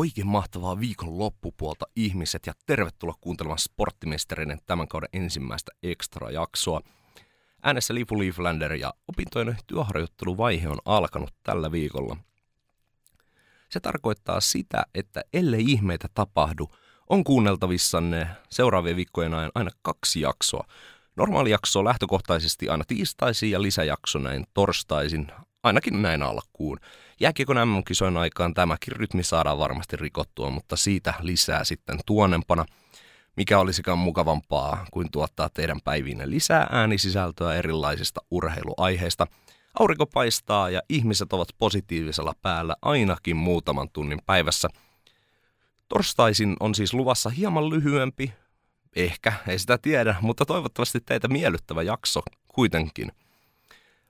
Oikein mahtavaa viikon loppupuolta ihmiset ja tervetuloa kuuntelemaan Sporttimestareiden tämän kauden ensimmäistä extra-jaksoa. Äänessä Lifu Leaflander ja opintojen työharjoitteluvaihe on alkanut tällä viikolla. Se tarkoittaa sitä, että ellei ihmeitä tapahdu, on kuunneltavissanne seuraavien viikkojen ajan aina kaksi jaksoa. Normaali jakso on lähtökohtaisesti aina tiistaisin ja lisäjakso näin torstaisin, ainakin näin alkuun. Jääkiekon MM-kisojen aikaan tämäkin rytmi saadaan varmasti rikottua, mutta siitä lisää sitten tuonempana. Mikä olisikaan mukavampaa kuin tuottaa teidän päiviinne lisää äänisisältöä erilaisista urheiluaiheista. Aurinko paistaa ja ihmiset ovat positiivisella päällä ainakin muutaman tunnin päivässä. Torstaisin on siis luvassa hieman lyhyempi, ehkä, ei sitä tiedä, mutta toivottavasti teitä miellyttävä jakso kuitenkin.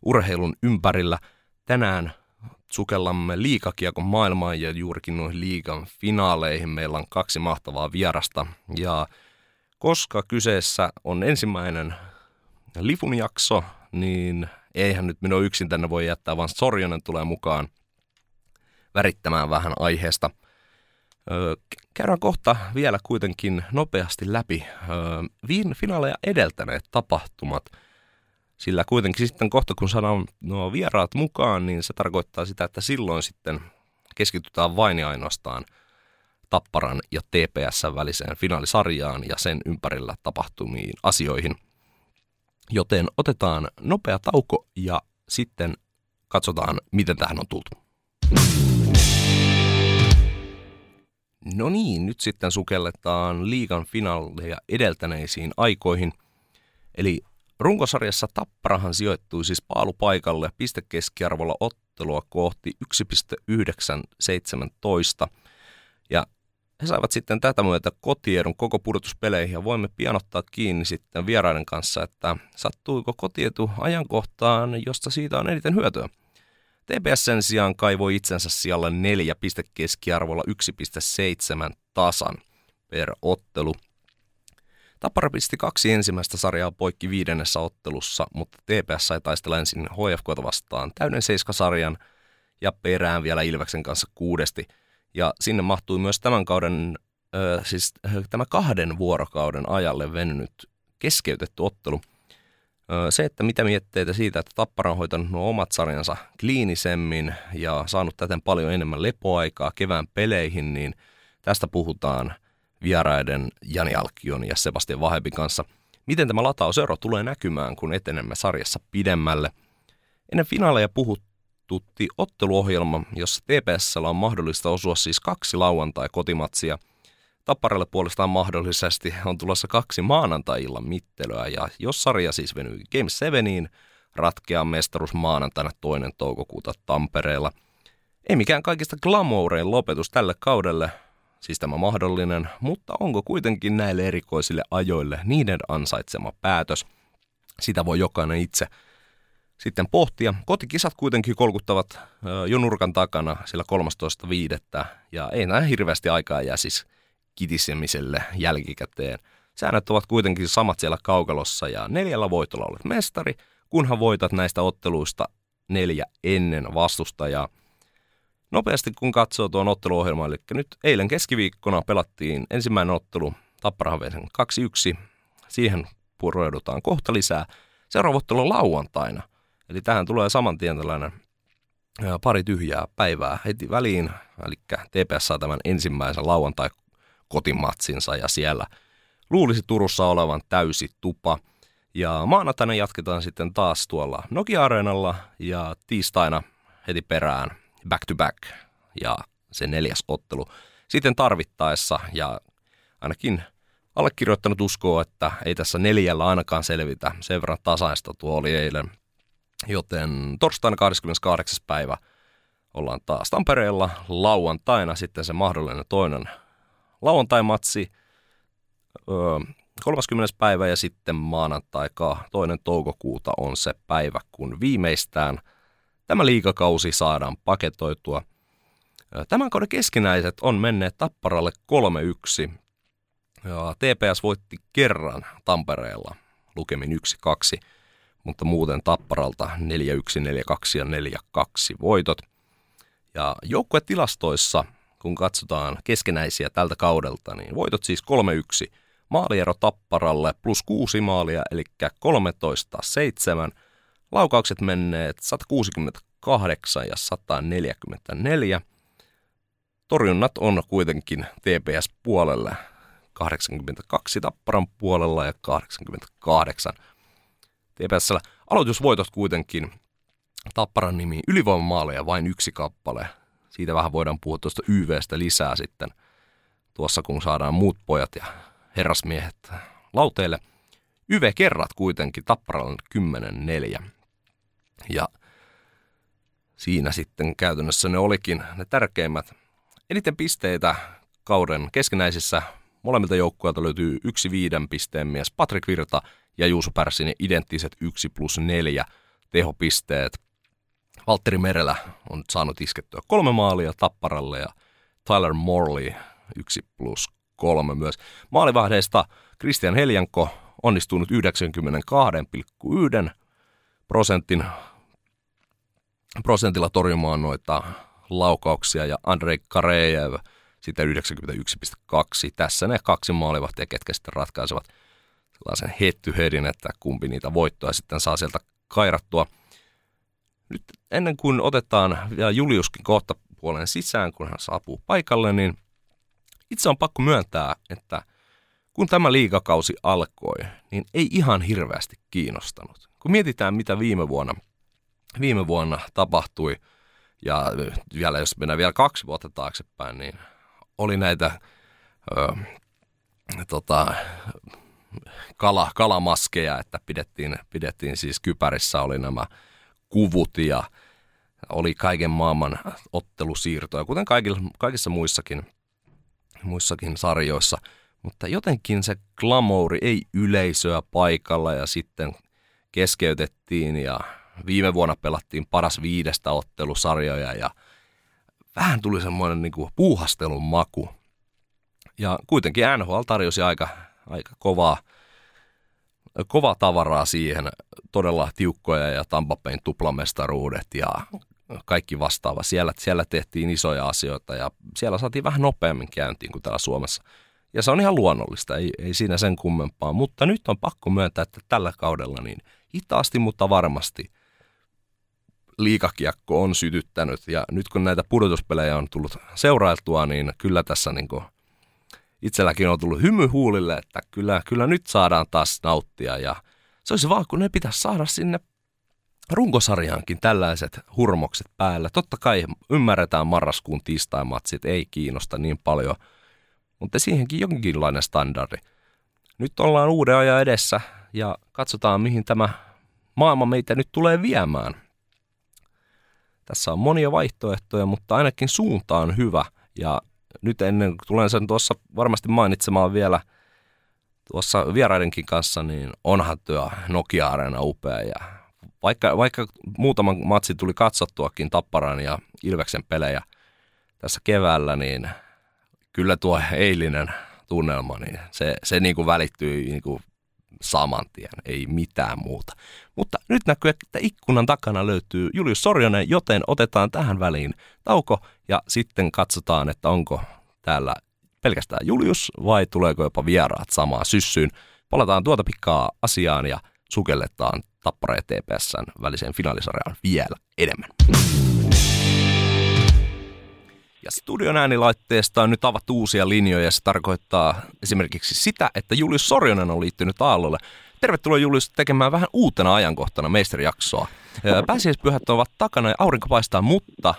Urheilun ympärillä tänään sukellamme liikakiekon maailmaan ja juurikin noihin liigan finaaleihin. Meillä on kaksi mahtavaa vierasta ja koska kyseessä on ensimmäinen Lifun jakso, niin eihän nyt minua yksin tänne voi jättää, vaan Sorjonen tulee mukaan värittämään vähän aiheesta. käydään kohta vielä kuitenkin nopeasti läpi finaaleja edeltäneet tapahtumat – sillä kuitenkin sitten kohta kun saadaan nuo vieraat mukaan, niin se tarkoittaa sitä, että silloin sitten keskitytään vain ja ainoastaan Tapparan ja TPS väliseen finaalisarjaan ja sen ympärillä tapahtumiin asioihin. Joten otetaan nopea tauko ja sitten katsotaan, miten tähän on tultu. No niin, nyt sitten sukelletaan liigan finaaleja edeltäneisiin aikoihin. Eli Runkosarjassa Tapparahan sijoittui siis paalupaikalle pistekeskiarvolla ottelua kohti 1,917. Ja he saivat sitten tätä myötä kotiedun koko pudotuspeleihin ja voimme pian ottaa kiinni sitten vieraiden kanssa, että sattuiko kotietu ajankohtaan, josta siitä on eniten hyötyä. TPS sen sijaan kaivoi itsensä siellä neljä pistekeskiarvolla 1,7 tasan per ottelu – Tappara pisti kaksi ensimmäistä sarjaa poikki viidennessä ottelussa, mutta TPS sai taistella ensin HFK vastaan täyden seiskasarjan ja perään vielä Ilveksen kanssa kuudesti. Ja sinne mahtui myös tämän kauden, äh, siis tämä kahden vuorokauden ajalle venynyt keskeytetty ottelu. Se, että mitä mietteitä siitä, että Tappara on hoitanut nuo omat sarjansa kliinisemmin ja saanut täten paljon enemmän lepoaikaa kevään peleihin, niin tästä puhutaan – vieraiden Jani Alkion ja Sebastian Vahebin kanssa. Miten tämä latausero tulee näkymään, kun etenemme sarjassa pidemmälle? Ennen finaaleja puhuttutti otteluohjelma, jossa TPS on mahdollista osua siis kaksi lauantai-kotimatsia. Tapparalle puolestaan mahdollisesti on tulossa kaksi maanantai-illan mittelöä, ja jos sarja siis venyy Game 7, ratkeaa mestaruus maanantaina toinen toukokuuta Tampereella. Ei mikään kaikista glamourein lopetus tälle kaudelle, siis tämä mahdollinen, mutta onko kuitenkin näille erikoisille ajoille niiden ansaitsema päätös? Sitä voi jokainen itse sitten pohtia. Kotikisat kuitenkin kolkuttavat jo nurkan takana sillä 13.5. ja ei näin hirveästi aikaa jää siis kitisemiselle jälkikäteen. Säännöt ovat kuitenkin samat siellä kaukalossa ja neljällä voitolla olet mestari, kunhan voitat näistä otteluista neljä ennen vastustajaa – Nopeasti kun katsoo tuon otteluohjelman, eli nyt eilen keskiviikkona pelattiin ensimmäinen ottelu Tapparahavesen 2-1. Siihen pureudutaan kohta lisää. Seuraava ottelu on lauantaina. Eli tähän tulee saman tien tällainen pari tyhjää päivää heti väliin. Eli TPS saa tämän ensimmäisen lauantai kotimatsinsa ja siellä luulisi Turussa olevan täysi tupa. Ja maanantaina jatketaan sitten taas tuolla Nokia-areenalla ja tiistaina heti perään back to back ja se neljäs ottelu. Sitten tarvittaessa ja ainakin allekirjoittanut uskoo, että ei tässä neljällä ainakaan selvitä. Sen verran tasaista tuo oli eilen. Joten torstaina 28. päivä ollaan taas Tampereella. Lauantaina sitten se mahdollinen toinen lauantai-matsi. Öö, 30. päivä ja sitten maanantai toinen toukokuuta on se päivä, kun viimeistään – tämä liikakausi saadaan paketoitua. Tämän kauden keskinäiset on menneet Tapparalle 3-1. Ja TPS voitti kerran Tampereella lukemin 1-2, mutta muuten Tapparalta 4-1, 4-2 ja 4-2 voitot. Ja joukkuetilastoissa kun katsotaan keskenäisiä tältä kaudelta, niin voitot siis 3-1. Maaliero Tapparalle plus 6 maalia, eli 13-7. Laukaukset menneet 168 ja 144. Torjunnat on kuitenkin TPS-puolelle 82 Tapparan puolella ja 88 TPSllä. Aloitusvoitot kuitenkin Tapparan nimi ylivoimamaaleja vain yksi kappale. Siitä vähän voidaan puhua tuosta YVstä lisää sitten tuossa, kun saadaan muut pojat ja herrasmiehet lauteille. YV-kerrat kuitenkin Tapparalla 10-4. Ja siinä sitten käytännössä ne olikin ne tärkeimmät. Eniten pisteitä kauden keskenäisissä molemmilta joukkueilta löytyy yksi viiden pisteen mies Patrick Virta ja Juuso Pärssinen identtiset 1 plus 4 tehopisteet. Valtteri Merelä on saanut iskettyä kolme maalia Tapparalle ja Tyler Morley 1 plus 3 myös. Maalivahdeista Christian Heljanko onnistunut 92,1 prosentin prosentilla torjumaan noita laukauksia ja Andrei Karejev sitten 91,2. Tässä ne kaksi maalivahtia, ketkä sitten ratkaisevat sellaisen headin, että kumpi niitä voittoja sitten saa sieltä kairattua. Nyt ennen kuin otetaan vielä Juliuskin kohta puolen sisään, kun hän saapuu paikalle, niin itse on pakko myöntää, että kun tämä liigakausi alkoi, niin ei ihan hirveästi kiinnostanut. Kun mietitään, mitä viime vuonna, viime vuonna tapahtui, ja vielä jos mennään vielä kaksi vuotta taaksepäin, niin oli näitä ö, tota, kala, kalamaskeja, että pidettiin, pidettiin siis kypärissä oli nämä kuvut ja oli kaiken maailman ottelusiirtoja, kuten kaikilla, kaikissa muissakin, muissakin sarjoissa. Mutta jotenkin se glamouri ei yleisöä paikalla ja sitten keskeytettiin ja viime vuonna pelattiin paras viidestä ottelusarjoja ja vähän tuli semmoinen niin kuin puuhastelun maku. Ja kuitenkin NHL tarjosi aika, aika kovaa, kovaa tavaraa siihen, todella tiukkoja ja Tampapein tuplamestaruudet ja kaikki vastaava. Siellä, siellä tehtiin isoja asioita ja siellä saatiin vähän nopeammin käyntiin kuin täällä Suomessa. Ja se on ihan luonnollista, ei, ei siinä sen kummempaa. Mutta nyt on pakko myöntää, että tällä kaudella niin hitaasti, mutta varmasti – liikakiekko on sytyttänyt. Ja nyt kun näitä pudotuspelejä on tullut seurailtua, niin kyllä tässä niin kuin itselläkin on tullut hymy huulille, että kyllä, kyllä nyt saadaan taas nauttia. Ja se olisi vaan, kun ne pitäisi saada sinne runkosarjaankin tällaiset hurmokset päällä. Totta kai ymmärretään marraskuun tiistaimatsit, ei kiinnosta niin paljon, mutta siihenkin jonkinlainen standardi. Nyt ollaan uuden ajan edessä ja katsotaan, mihin tämä maailma meitä nyt tulee viemään. Tässä on monia vaihtoehtoja, mutta ainakin suunta on hyvä. Ja nyt ennen, tulen sen tuossa varmasti mainitsemaan vielä tuossa vieraidenkin kanssa, niin onhan tuo Nokia-areena upea. Ja vaikka, vaikka muutaman matsi tuli katsottuakin Tapparan ja Ilveksen pelejä tässä keväällä, niin kyllä tuo eilinen tunnelma, niin se, se niin kuin välittyy niin kuin saman tien, ei mitään muuta. Mutta nyt näkyy, että ikkunan takana löytyy Julius Sorjonen, joten otetaan tähän väliin tauko ja sitten katsotaan, että onko täällä pelkästään Julius vai tuleeko jopa vieraat samaan syssyyn. Palataan tuota pikkaa asiaan ja sukelletaan Tappara ja TPSn väliseen finaalisarjaan vielä enemmän. Ja studion äänilaitteesta on nyt avattu uusia linjoja se tarkoittaa esimerkiksi sitä, että Julius Sorjonen on liittynyt Aallolle. Tervetuloa Julius tekemään vähän uutena ajankohtana meisterijaksoa. Pääsiäispyhät ovat takana ja aurinko paistaa, mutta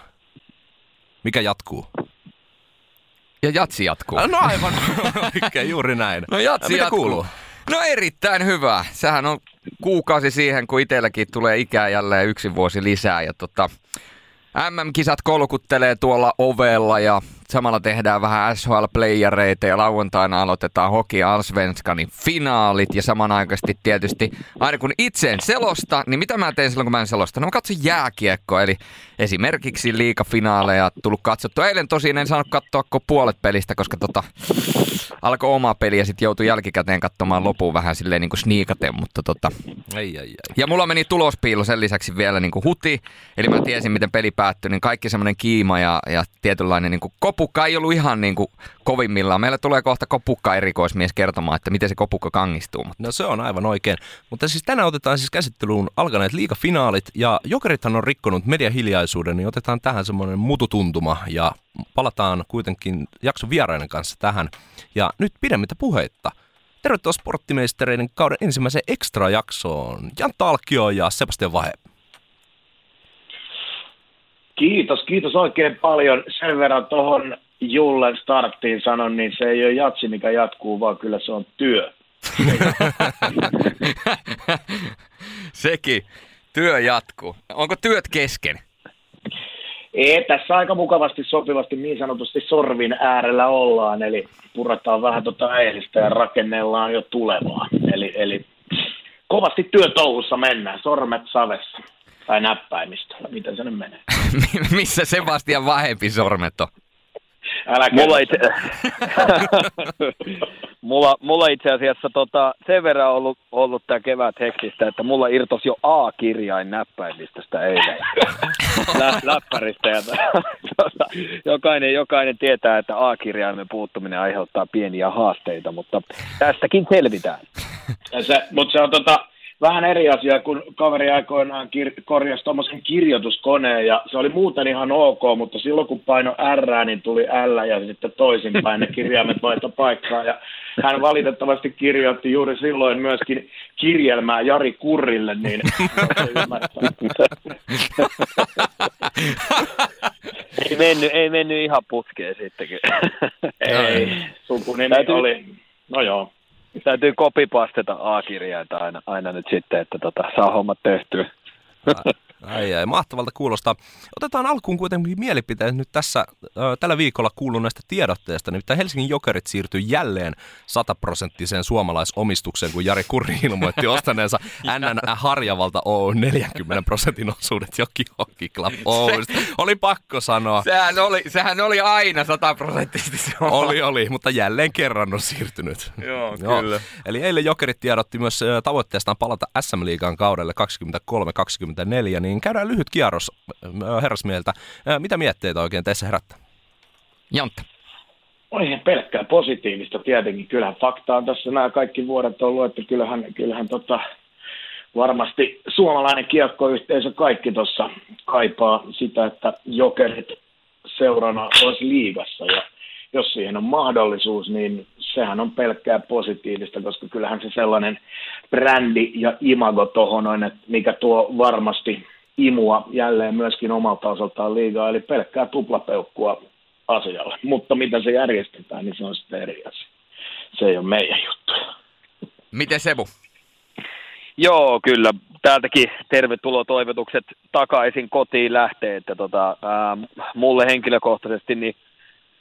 mikä jatkuu? Ja jatsi jatkuu. No aivan oikein, juuri näin. No jatsi Mitä jatkuu. kuuluu? No erittäin hyvä. Sehän on kuukausi siihen, kun itselläkin tulee ikää jälleen yksi vuosi lisää. Ja tota, MM-kisat kolkuttelee tuolla ovella ja samalla tehdään vähän SHL-playereita ja lauantaina aloitetaan Hockey Allsvenskanin finaalit ja samanaikaisesti tietysti aina kun itse en selosta, niin mitä mä teen silloin kun mä en selosta? No mä katson jääkiekkoa, eli esimerkiksi liikafinaaleja tullut katsottua. Eilen tosin en saanut katsoa kuin puolet pelistä, koska tota, alkoi oma peli ja sitten joutui jälkikäteen katsomaan loppuun vähän silleen niin kuin sniikaten, mutta tota, Ei, ei, ei. ja mulla meni tulospiilu sen lisäksi vielä niin kuin huti, eli mä tiesin miten peli päättyi, niin kaikki semmoinen kiima ja, ja tietynlainen niin kuin kopu kopukka ei ollut ihan niin kuin kovimmillaan. Meillä tulee kohta kopukka erikoismies kertomaan, että miten se kopukka kangistuu. Mutta. No se on aivan oikein. Mutta siis tänään otetaan siis käsittelyyn alkaneet liigafinaalit ja Jokerithan on rikkonut mediahiljaisuuden, niin otetaan tähän semmoinen mututuntuma ja palataan kuitenkin jakson vieraiden kanssa tähän. Ja nyt pidemmittä puheitta. Tervetuloa sporttimeistereiden kauden ensimmäiseen ekstra-jaksoon. Jan Talkio ja Sebastian Vahe. Kiitos, kiitos oikein paljon. Sen verran tuohon Jullen starttiin sanon, niin se ei ole jatsi, mikä jatkuu, vaan kyllä se on työ. Sekin. Työ jatkuu. Onko työt kesken? Ei, tässä aika mukavasti sopivasti niin sanotusti sorvin äärellä ollaan, eli purataan vähän tuota eilistä ja rakennellaan jo tulevaa. Eli, eli kovasti työtouhussa mennään, sormet savessa tai näppäimistä, miten se nyt menee. Missä Sebastian vahempi sormet on? Älä mulla, itse, mulla, mulla itse asiassa tota, sen verran ollut, ollut tämä kevät hektistä, että mulla irtosi jo A-kirjain näppäimistöstä eilen Lä, läppäristä. Ja, tota, jokainen, jokainen tietää, että A-kirjaimen puuttuminen aiheuttaa pieniä haasteita, mutta tästäkin selvitään. Se, mutta se on tota, vähän eri asia, kun kaveri aikoinaan kir- korjasi tuommoisen kirjoituskoneen ja se oli muuten ihan ok, mutta silloin kun paino R, niin tuli L ja sitten toisinpäin ne kirjaimet vaihto paikkaa ja hän valitettavasti kirjoitti juuri silloin myöskin kirjelmää Jari Kurrille, niin ei, mennyt, ei mennyt ihan putkeen sittenkin. ei, sukunimi Täytyy... oli, no joo täytyy kopipasteta A-kirjaita aina, aina nyt sitten, että tota, saa hommat tehtyä. Ai, ai, mahtavalta kuulostaa. Otetaan alkuun kuitenkin mielipiteet nyt tässä ö, tällä viikolla kuulun näistä tiedotteista. Nimittäin Helsingin Jokerit siirtyi jälleen sataprosenttiseen suomalaisomistukseen, kun Jari Kurri ilmoitti ostaneensa NN Harjavalta Oy 40 prosentin osuudet Joki Hockey Club Oystä. Oli pakko sanoa. Sehän oli, sehän oli aina sataprosenttisesti Oli, oli, mutta jälleen kerran on siirtynyt. Joo, Joo. kyllä. Eli eilen Jokerit tiedotti myös tavoitteestaan palata SM-liigan kaudelle 23-24, niin niin käydään lyhyt kierros herrasmieltä. Mitä mietteitä oikein teissä herättää? Jantta. On ihan pelkkää positiivista tietenkin. Kyllähän fakta on tässä nämä kaikki vuodet ollut, että kyllähän, kyllähän tota, varmasti suomalainen kiekkoyhteisö kaikki tuossa kaipaa sitä, että jokerit seurana olisi liigassa. Ja jos siihen on mahdollisuus, niin sehän on pelkkää positiivista, koska kyllähän se sellainen brändi ja imago tuohon että mikä tuo varmasti imua jälleen myöskin omalta osaltaan liigaa, eli pelkkää tuplapeukkua asialle. Mutta miten se järjestetään, niin se on sitten eri asia. Se ei ole meidän juttu. Miten Sebu? Joo, kyllä. Täältäkin tervetuloa toivotukset takaisin kotiin lähtee. Että tota, ää, mulle henkilökohtaisesti niin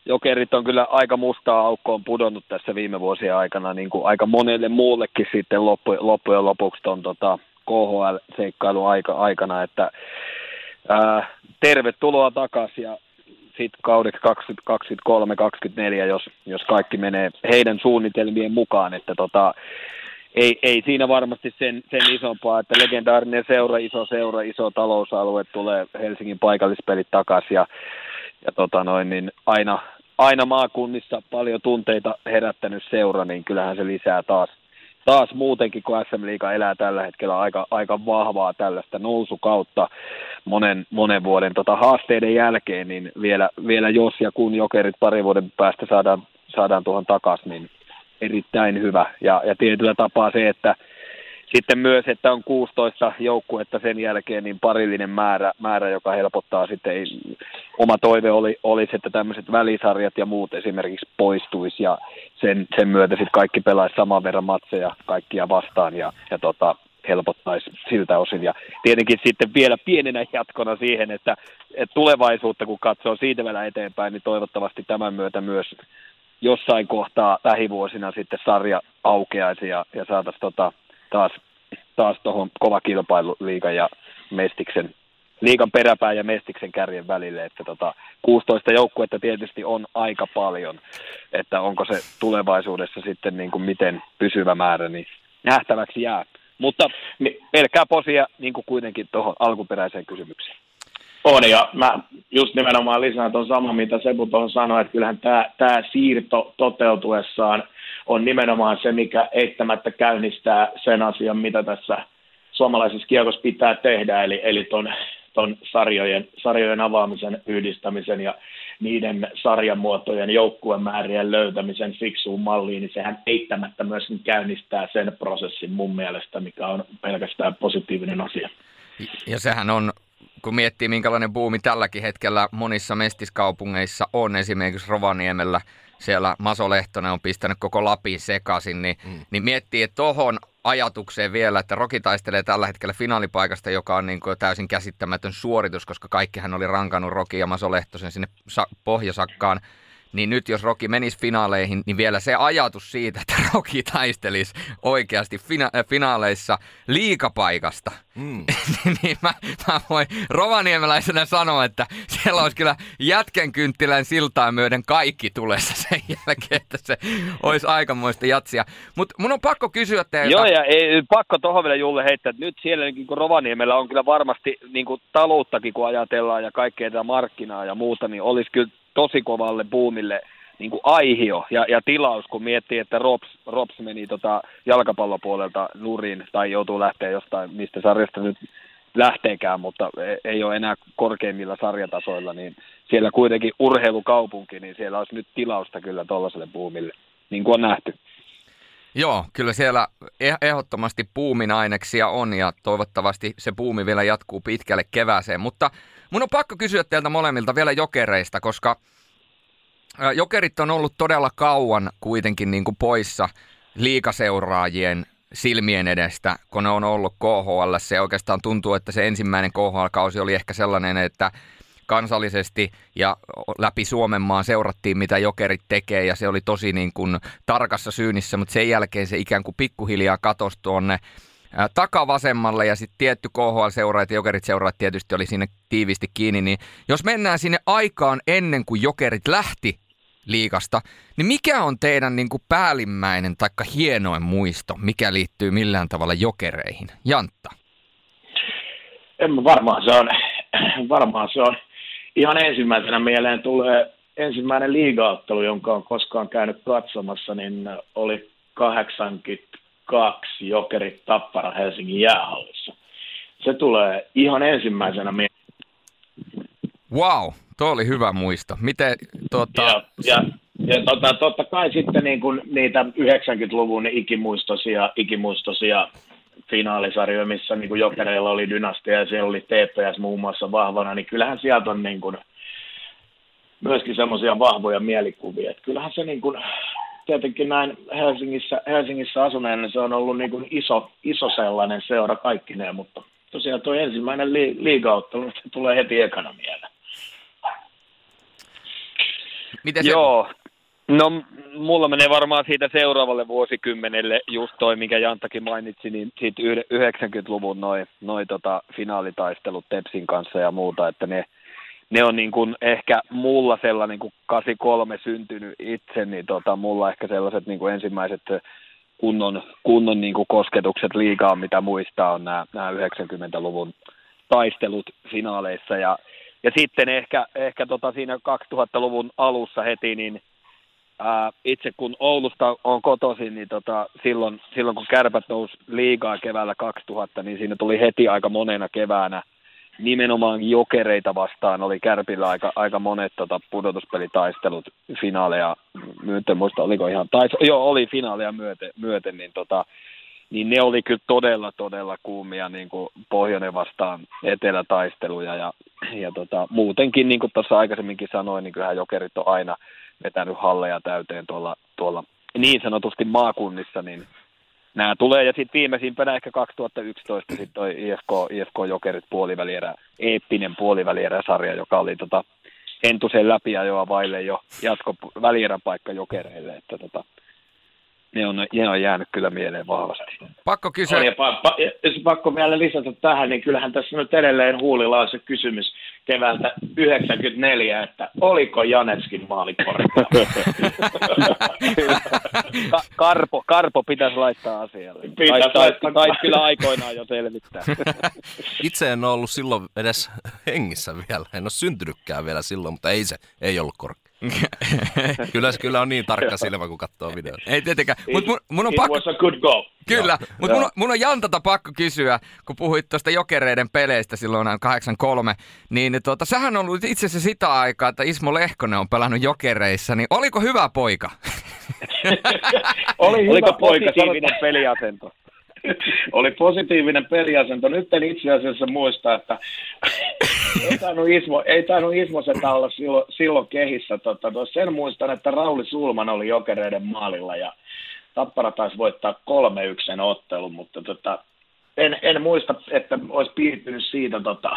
Jokerit on kyllä aika mustaa aukkoon pudonnut tässä viime vuosien aikana, niin kuin aika monelle muullekin sitten loppu, loppujen lopuksi ton, tota, KHL-seikkailu aika, aikana, että ää, tervetuloa takaisin ja sitten kaudeksi 2023-2024, jos, jos kaikki menee heidän suunnitelmien mukaan, että tota, ei, ei siinä varmasti sen, sen isompaa, että legendaarinen seura, iso seura, iso talousalue tulee Helsingin paikallispelit takaisin ja, ja tota noin, niin aina, aina maakunnissa paljon tunteita herättänyt seura, niin kyllähän se lisää taas taas muutenkin, kun SM Liiga elää tällä hetkellä aika, aika vahvaa tällaista nousukautta monen, monen vuoden tota, haasteiden jälkeen, niin vielä, vielä jos ja kun jokerit pari vuoden päästä saadaan, saadaan tuohon takaisin, niin erittäin hyvä. Ja, ja tietyllä tapaa se, että sitten myös, että on 16 joukkuetta sen jälkeen, niin parillinen määrä, määrä joka helpottaa sitten. Oma toive oli, olisi, että tämmöiset välisarjat ja muut esimerkiksi poistuisi ja sen, sen myötä sitten kaikki pelaisi saman verran matseja kaikkia vastaan ja, ja tota, helpottaisi siltä osin. Ja tietenkin sitten vielä pienenä jatkona siihen, että, että tulevaisuutta kun katsoo siitä vielä eteenpäin, niin toivottavasti tämän myötä myös jossain kohtaa lähivuosina sitten sarja aukeaisi ja, ja saataisiin tota, taas, taas tuohon kova kilpailu liigan ja Mestiksen, liigan peräpään ja Mestiksen kärjen välille, että tota, 16 joukkuetta tietysti on aika paljon, että onko se tulevaisuudessa sitten niin kuin miten pysyvä määrä, niin nähtäväksi jää. Mutta pelkää posia niin kuin kuitenkin tuohon alkuperäiseen kysymykseen. On, ja mä just nimenomaan lisään tuon saman, mitä Sebu tuohon sanoi, että kyllähän tämä, siirto toteutuessaan on nimenomaan se, mikä eittämättä käynnistää sen asian, mitä tässä suomalaisessa kiekossa pitää tehdä, eli, eli ton, ton sarjojen, sarjojen avaamisen, yhdistämisen ja niiden sarjamuotojen joukkuemäärien löytämisen fiksuun malliin, niin sehän eittämättä myöskin käynnistää sen prosessin mun mielestä, mikä on pelkästään positiivinen asia. Ja sehän on kun miettii minkälainen buumi tälläkin hetkellä monissa mestiskaupungeissa on, esimerkiksi Rovaniemellä, siellä Maso Lehtonen on pistänyt koko Lapin sekaisin, niin, mm. niin miettii, että tohon ajatukseen vielä, että Roki taistelee tällä hetkellä finaalipaikasta, joka on niin kuin täysin käsittämätön suoritus, koska kaikkihan oli rankannut Roki ja Maso Lehtosen sinne pohjasakkaan niin nyt jos Roki menisi finaaleihin, niin vielä se ajatus siitä, että Roki taistelisi oikeasti fina- äh, finaaleissa liikapaikasta, mm. niin mä, mä voin rovaniemeläisenä sanoa, että siellä olisi kyllä jätkenkynttilän siltaa myöden kaikki tulessa sen jälkeen, että se olisi aikamoista jatsia. Mutta mun on pakko kysyä teiltä. Joo, ja ei, pakko tuohon vielä Julle heittää, että nyt siellä niin kun Rovaniemellä on kyllä varmasti niin kuin talouttakin, kun ajatellaan ja kaikkea tätä markkinaa ja muuta, niin olisi kyllä tosi kovalle boomille niin kuin aihio ja, ja tilaus, kun miettii, että Rops, Rops meni tota jalkapallopuolelta nurin tai joutuu lähteä jostain, mistä sarjasta nyt lähteekään, mutta e, ei ole enää korkeimmilla sarjatasoilla, niin siellä kuitenkin urheilukaupunki, niin siellä olisi nyt tilausta kyllä tuollaiselle boomille, niin kuin on nähty. Joo, kyllä siellä eh, ehdottomasti puumin aineksia on ja toivottavasti se puumi vielä jatkuu pitkälle kevääseen, mutta mun on pakko kysyä teiltä molemmilta vielä jokereista, koska jokerit on ollut todella kauan kuitenkin niin kuin poissa liikaseuraajien silmien edestä, kun ne on ollut KHL. Se oikeastaan tuntuu, että se ensimmäinen KHL-kausi oli ehkä sellainen, että kansallisesti ja läpi Suomen maan seurattiin, mitä jokerit tekee ja se oli tosi niin kuin tarkassa syynissä, mutta sen jälkeen se ikään kuin pikkuhiljaa katosi tuonne takavasemmalle ja sitten tietty KHL-seuraajat ja jokerit-seuraajat tietysti oli siinä tiivisti kiinni, niin jos mennään sinne aikaan ennen kuin jokerit lähti liikasta, niin mikä on teidän niin kuin päällimmäinen tai hienoin muisto, mikä liittyy millään tavalla jokereihin? Jantta. En varmaan se on, varmaan se on ihan ensimmäisenä mieleen tulee ensimmäinen liigauttelu, jonka on koskaan käynyt katsomassa, niin oli 82 Jokerit Tappara Helsingin jäähallissa. Se tulee ihan ensimmäisenä mieleen. Wow, tuo oli hyvä muisto. Miten, tuota... Ja, ja, ja tota, totta kai sitten niin kuin niitä 90-luvun ikimuistoisia, ikimuistoisia finaalisarjoja, missä niin kuin Jokereilla oli dynastia ja siellä oli TPS muun muassa vahvana, niin kyllähän sieltä on niin kuin myöskin semmoisia vahvoja mielikuvia. Että kyllähän se niin kuin, tietenkin näin Helsingissä, Helsingissä asuneena se on ollut niin kuin iso, iso sellainen seura kaikkineen, mutta tosiaan tuo ensimmäinen li, liigauttelu se tulee heti ekana mieleen. Miten se... Joo, No, mulla menee varmaan siitä seuraavalle vuosikymmenelle just toi, minkä Jantakin mainitsi, niin siitä 90-luvun noin noi tota finaalitaistelut Tepsin kanssa ja muuta, että ne, ne on niin kuin ehkä mulla sellainen kuin 83 syntynyt itse, niin tota, mulla ehkä sellaiset niin kuin ensimmäiset kunnon, kunnon niin kuin kosketukset liikaa, mitä muistaa, on nämä, nämä 90-luvun taistelut finaaleissa. Ja, ja sitten ehkä, ehkä tota siinä 2000-luvun alussa heti, niin ää, itse kun Oulusta on kotoisin, niin tota, silloin, silloin kun kärpät nousi liigaa keväällä 2000, niin siinä tuli heti aika monena keväänä nimenomaan jokereita vastaan oli Kärpillä aika, aika monet tota, pudotuspelitaistelut, finaaleja, myöten. Muista oliko ihan, tais, joo oli finaaleja myöten, myöten niin, tota, niin ne oli kyllä todella, todella kuumia niin kuin pohjoinen vastaan etelätaisteluja ja, ja tota, muutenkin, niin kuin tuossa aikaisemminkin sanoin, niin kyllähän jokerit on aina vetänyt halleja täyteen tuolla, tuolla niin sanotusti maakunnissa, niin nämä tulee. Ja sitten viimeisimpänä ehkä 2011 sitten toi IFK, IFK Jokerit puolivälierä, eeppinen puolivälierä-sarja, joka oli tota, Hentusen läpiajoa vaille jo jatko välieräpaikka Jokereille. Että tota, ne on, ne on jäänyt kyllä mieleen vahvasti. Pakko kysyä. On, ja pa- pa- jos pakko vielä lisätä tähän, niin kyllähän tässä nyt edelleen huulilla on se kysymys keväältä 94, että oliko Janetskin maali Ka- Karpo, Karpo pitäisi laittaa asialle. Pitäisi Tait, laittaa. tait, kyllä aikoinaan jo selvittää. Itse en ole ollut silloin edes hengissä vielä. En ole syntynytkään vielä silloin, mutta ei se, ei ollut korkea. kyllä kyllä on niin tarkka silmä, kun katsoo videota. Ei tietenkään. Mut mun, mun on It pakko... was a good goal. Kyllä, mutta mun, mun on Jantata pakko kysyä, kun puhuit tuosta jokereiden peleistä silloin 83, niin tuota, sähän on ollut itse asiassa sitä aikaa, että Ismo Lehkonen on pelannut jokereissa, niin oliko hyvä poika? Oli hyvä Oliko poika, positiivinen peliasento? oli positiivinen peliasento. Nyt en itse asiassa muista, että ei tainnut, Ismo, ei tainnut Ismo Setä olla silloin, silloin kehissä. Tota, tuossa sen muistan, että Rauli Sulman oli jokereiden maalilla ja Tappara taisi voittaa 3-1 sen ottelun, mutta tota, en, en muista, että olisi piirtynyt siitä tota,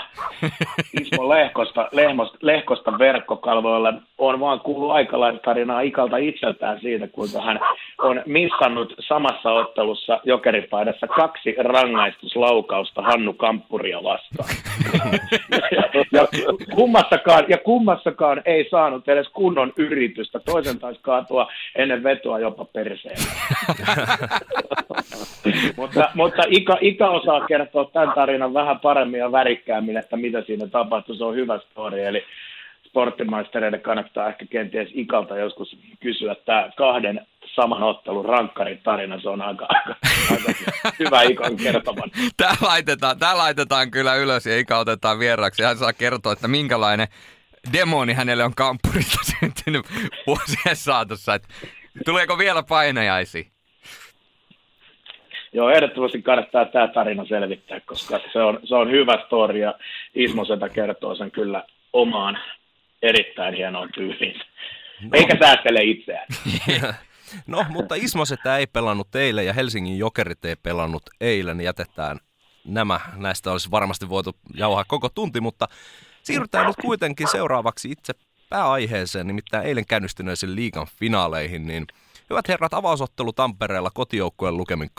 Ismo Lehkosta, Lehmosta, Lehkosta verkkokalvoilla. On vaan kuullut aikalaitarinaa Ikalta itseltään siitä, kuinka hän on missannut samassa ottelussa jokeripaidassa kaksi rangaistuslaukausta Hannu Kamppuria vastaan. ja, ja, kummassakaan, ja kummassakaan ei saanut edes kunnon yritystä. Toisen taisi kaatua ennen vetoa jopa perseelle. mutta, mutta Ika, Ika osaa kertoa tämän tarinan vähän paremmin ja värikkäämmin, että mitä siinä tapahtui. Se on hyvä story, eli sporttimaistereiden kannattaa ehkä kenties Ikalta joskus kysyä tämä kahden saman ottelun rankkarin tarina. Se on aika, aika, aika hyvä Ikan kertoman. Tää laitetaan, tää laitetaan kyllä ylös ja Ika otetaan vieraksi. Hän saa kertoa, että minkälainen demoni hänelle on kampurista syntynyt vuosien saatossa. Et tuleeko vielä painajaisia? Joo, ehdottomasti kannattaa tämä tarina selvittää, koska se on, se on hyvä story ja Ismo Setä kertoo sen kyllä omaan erittäin hienoon tyyliin. Eikä säästele itseään. No, mutta Ismo Setä ei pelannut teille ja Helsingin Jokerit ei pelannut eilen. Jätetään nämä. Näistä olisi varmasti voitu jauhaa koko tunti, mutta siirrytään nyt kuitenkin seuraavaksi itse pääaiheeseen, nimittäin eilen käynnistyneisiin liigan finaaleihin, niin hyvät herrat, avausottelu Tampereella kotijoukkueen lukemin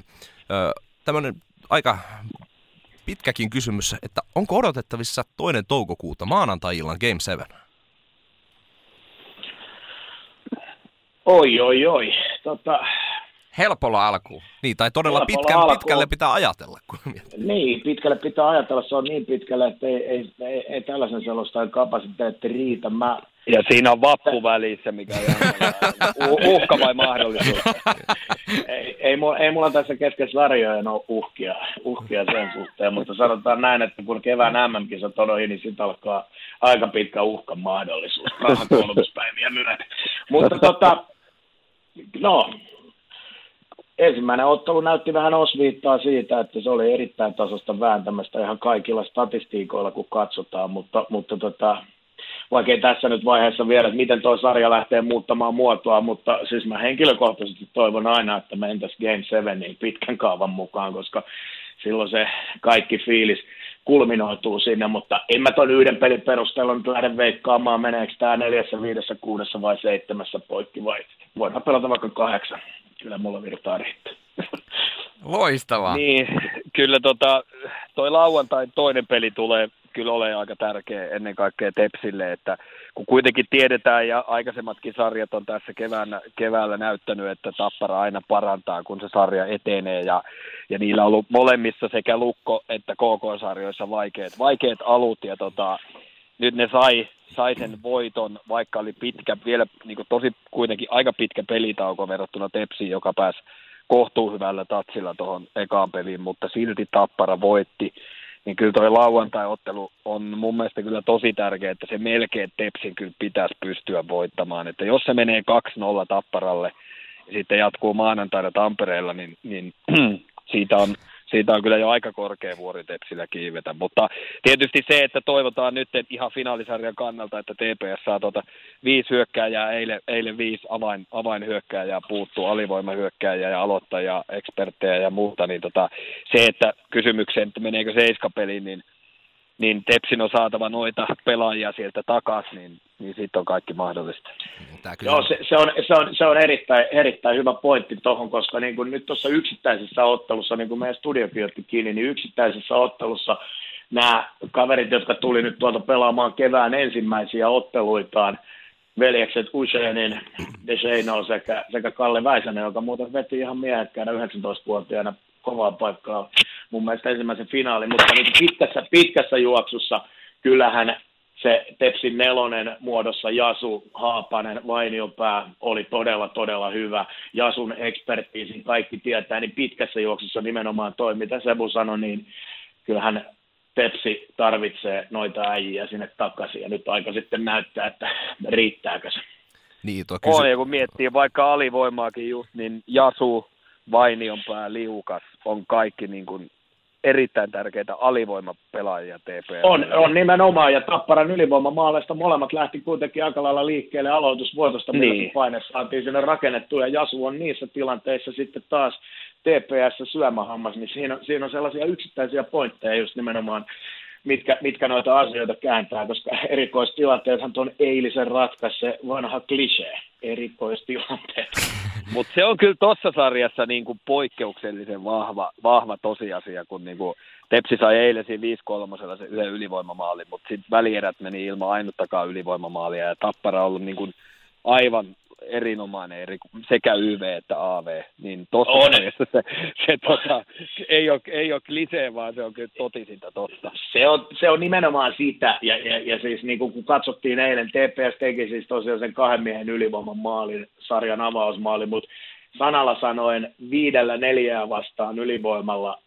2-1. Öö, tämmöinen aika pitkäkin kysymys, että onko odotettavissa toinen toukokuuta maanantai-illan Game 7? Oi, oi, oi. Tota, Helpolla alkuun. Niin, tai todella Helpolla pitkän, alkuun. pitkälle pitää ajatella. Kun niin, pitkälle pitää ajatella. Se on niin pitkälle, että ei, ei, ei, ei tällaisen selostajan kapasiteetti riitä. Mä, Ja siinä on vappu välissä, mikä on. Uh- uhka vai mahdollisuus? ei, ei, mulla, ei mulla tässä kesken sarjojen ole uhkia, uhkia sen suhteen, mutta sanotaan näin, että kun kevään MM-kisat on ohi, niin sitten alkaa aika pitkä uhkan mahdollisuus. Rahan myöten. Mutta tota, no, ensimmäinen ottelu näytti vähän osviittaa siitä, että se oli erittäin tasosta vääntämästä ihan kaikilla statistiikoilla, kun katsotaan, mutta, mutta tota, vaikka ei tässä nyt vaiheessa vielä, että miten tuo sarja lähtee muuttamaan muotoa, mutta siis mä henkilökohtaisesti toivon aina, että mentäisiin Game 7 niin pitkän kaavan mukaan, koska silloin se kaikki fiilis kulminoituu sinne, mutta en mä ton yhden pelin perusteella nyt lähde veikkaamaan, meneekö tämä neljässä, viidessä, kuudessa vai seitsemässä poikki vai voidaan pelata vaikka kahdeksan. Kyllä mulla virtaa riittää. Loistavaa. Niin, kyllä tota, toi lauantai toinen peli tulee kyllä ole aika tärkeä ennen kaikkea Tepsille, että kun kuitenkin tiedetään ja aikaisemmatkin sarjat on tässä keväänä, keväällä näyttänyt, että Tappara aina parantaa, kun se sarja etenee ja, ja niillä on ollut molemmissa sekä Lukko että KK-sarjoissa vaikeat, vaikeat alut ja tota, nyt ne sai, sai sen voiton, vaikka oli pitkä, vielä niin kuin tosi kuitenkin aika pitkä pelitauko verrattuna Tepsiin, joka pääsi kohtuu hyvällä tatsilla tuohon ekaan peliin, mutta silti Tappara voitti. Niin kyllä toi lauantai-ottelu on mun mielestä kyllä tosi tärkeä, että se melkein Tepsin kyllä pitäisi pystyä voittamaan. Että jos se menee 2-0 Tapparalle ja sitten jatkuu maanantaina Tampereella, niin, niin siitä on siitä on kyllä jo aika korkea vuori Tepsillä kiivetä. Mutta tietysti se, että toivotaan nyt että ihan finaalisarjan kannalta, että TPS saa tuota viisi hyökkääjää, eilen, eilen viisi avain, avainhyökkääjää puuttuu, alivoimahyökkääjää ja aloittajia, eksperttejä ja muuta, niin tota, se, että kysymykseen, että meneekö seiskapeliin, niin niin Tepsin on saatava noita pelaajia sieltä takaisin, niin, niin sitten on kaikki mahdollista. Joo, se, se, on, se, on, se on erittäin, erittäin hyvä pointti tuohon, koska niin kuin nyt tuossa yksittäisessä ottelussa, niin kuin meidän studiokin otti kiinni, niin yksittäisessä ottelussa nämä kaverit, jotka tuli nyt tuolta pelaamaan kevään ensimmäisiä otteluitaan, veljekset Usenin, Descheino sekä, sekä Kalle Väisänen, joka muuten veti ihan miehekkäänä 19-vuotiaana kovaa paikkaa mun mielestä ensimmäisen finaalin, mutta niin pitkässä, pitkässä juoksussa kyllähän se Tepsin nelonen muodossa Jasu, Haapanen, Vainiopää oli todella, todella hyvä. Jasun ekspertiisin kaikki tietää, niin pitkässä juoksussa nimenomaan toi, mitä Sebu sanoi, niin kyllähän Tepsi tarvitsee noita äijiä sinne takaisin, ja nyt aika sitten näyttää, että riittääkö se. Niin, kysy- on, ja kun miettii vaikka alivoimaakin just, niin Jasu, Vainionpää, Liukas on kaikki niin kuin erittäin tärkeitä alivoimapelaajia TP. On, on nimenomaan, ja Tapparan ylivoimamaaleista molemmat lähti kuitenkin aika lailla liikkeelle aloitusvuotosta, niin. paine saatiin sinne rakennettua, ja Jasu on niissä tilanteissa sitten taas TPS syömähammas, niin siinä, siinä on sellaisia yksittäisiä pointteja just nimenomaan, mitkä, mitkä noita asioita kääntää, koska erikoistilanteethan tuon eilisen ratkaisi se vanha klisee, erikoistilanteet. Mutta se on kyllä tuossa sarjassa niin kuin poikkeuksellisen vahva, vahva tosiasia, kun niin kuin Tepsi sai eilen siinä 5 3 se yhden ylivoimamaalin, mutta sitten välierät meni ilman ainuttakaan ylivoimamaalia ja Tappara on ollut niin kuin aivan erinomainen eri, sekä YV että AV, niin tossa se, se, se tota, ei, ole, ei ole klisee, vaan se on kyllä totisinta totta. Se on, se on nimenomaan sitä, ja, ja, ja siis niin kuin, kun katsottiin eilen, TPS teki siis tosiaan sen kahden miehen ylivoiman maalin, sarjan avausmaali, mutta sanalla sanoen viidellä neljää vastaan ylivoimalla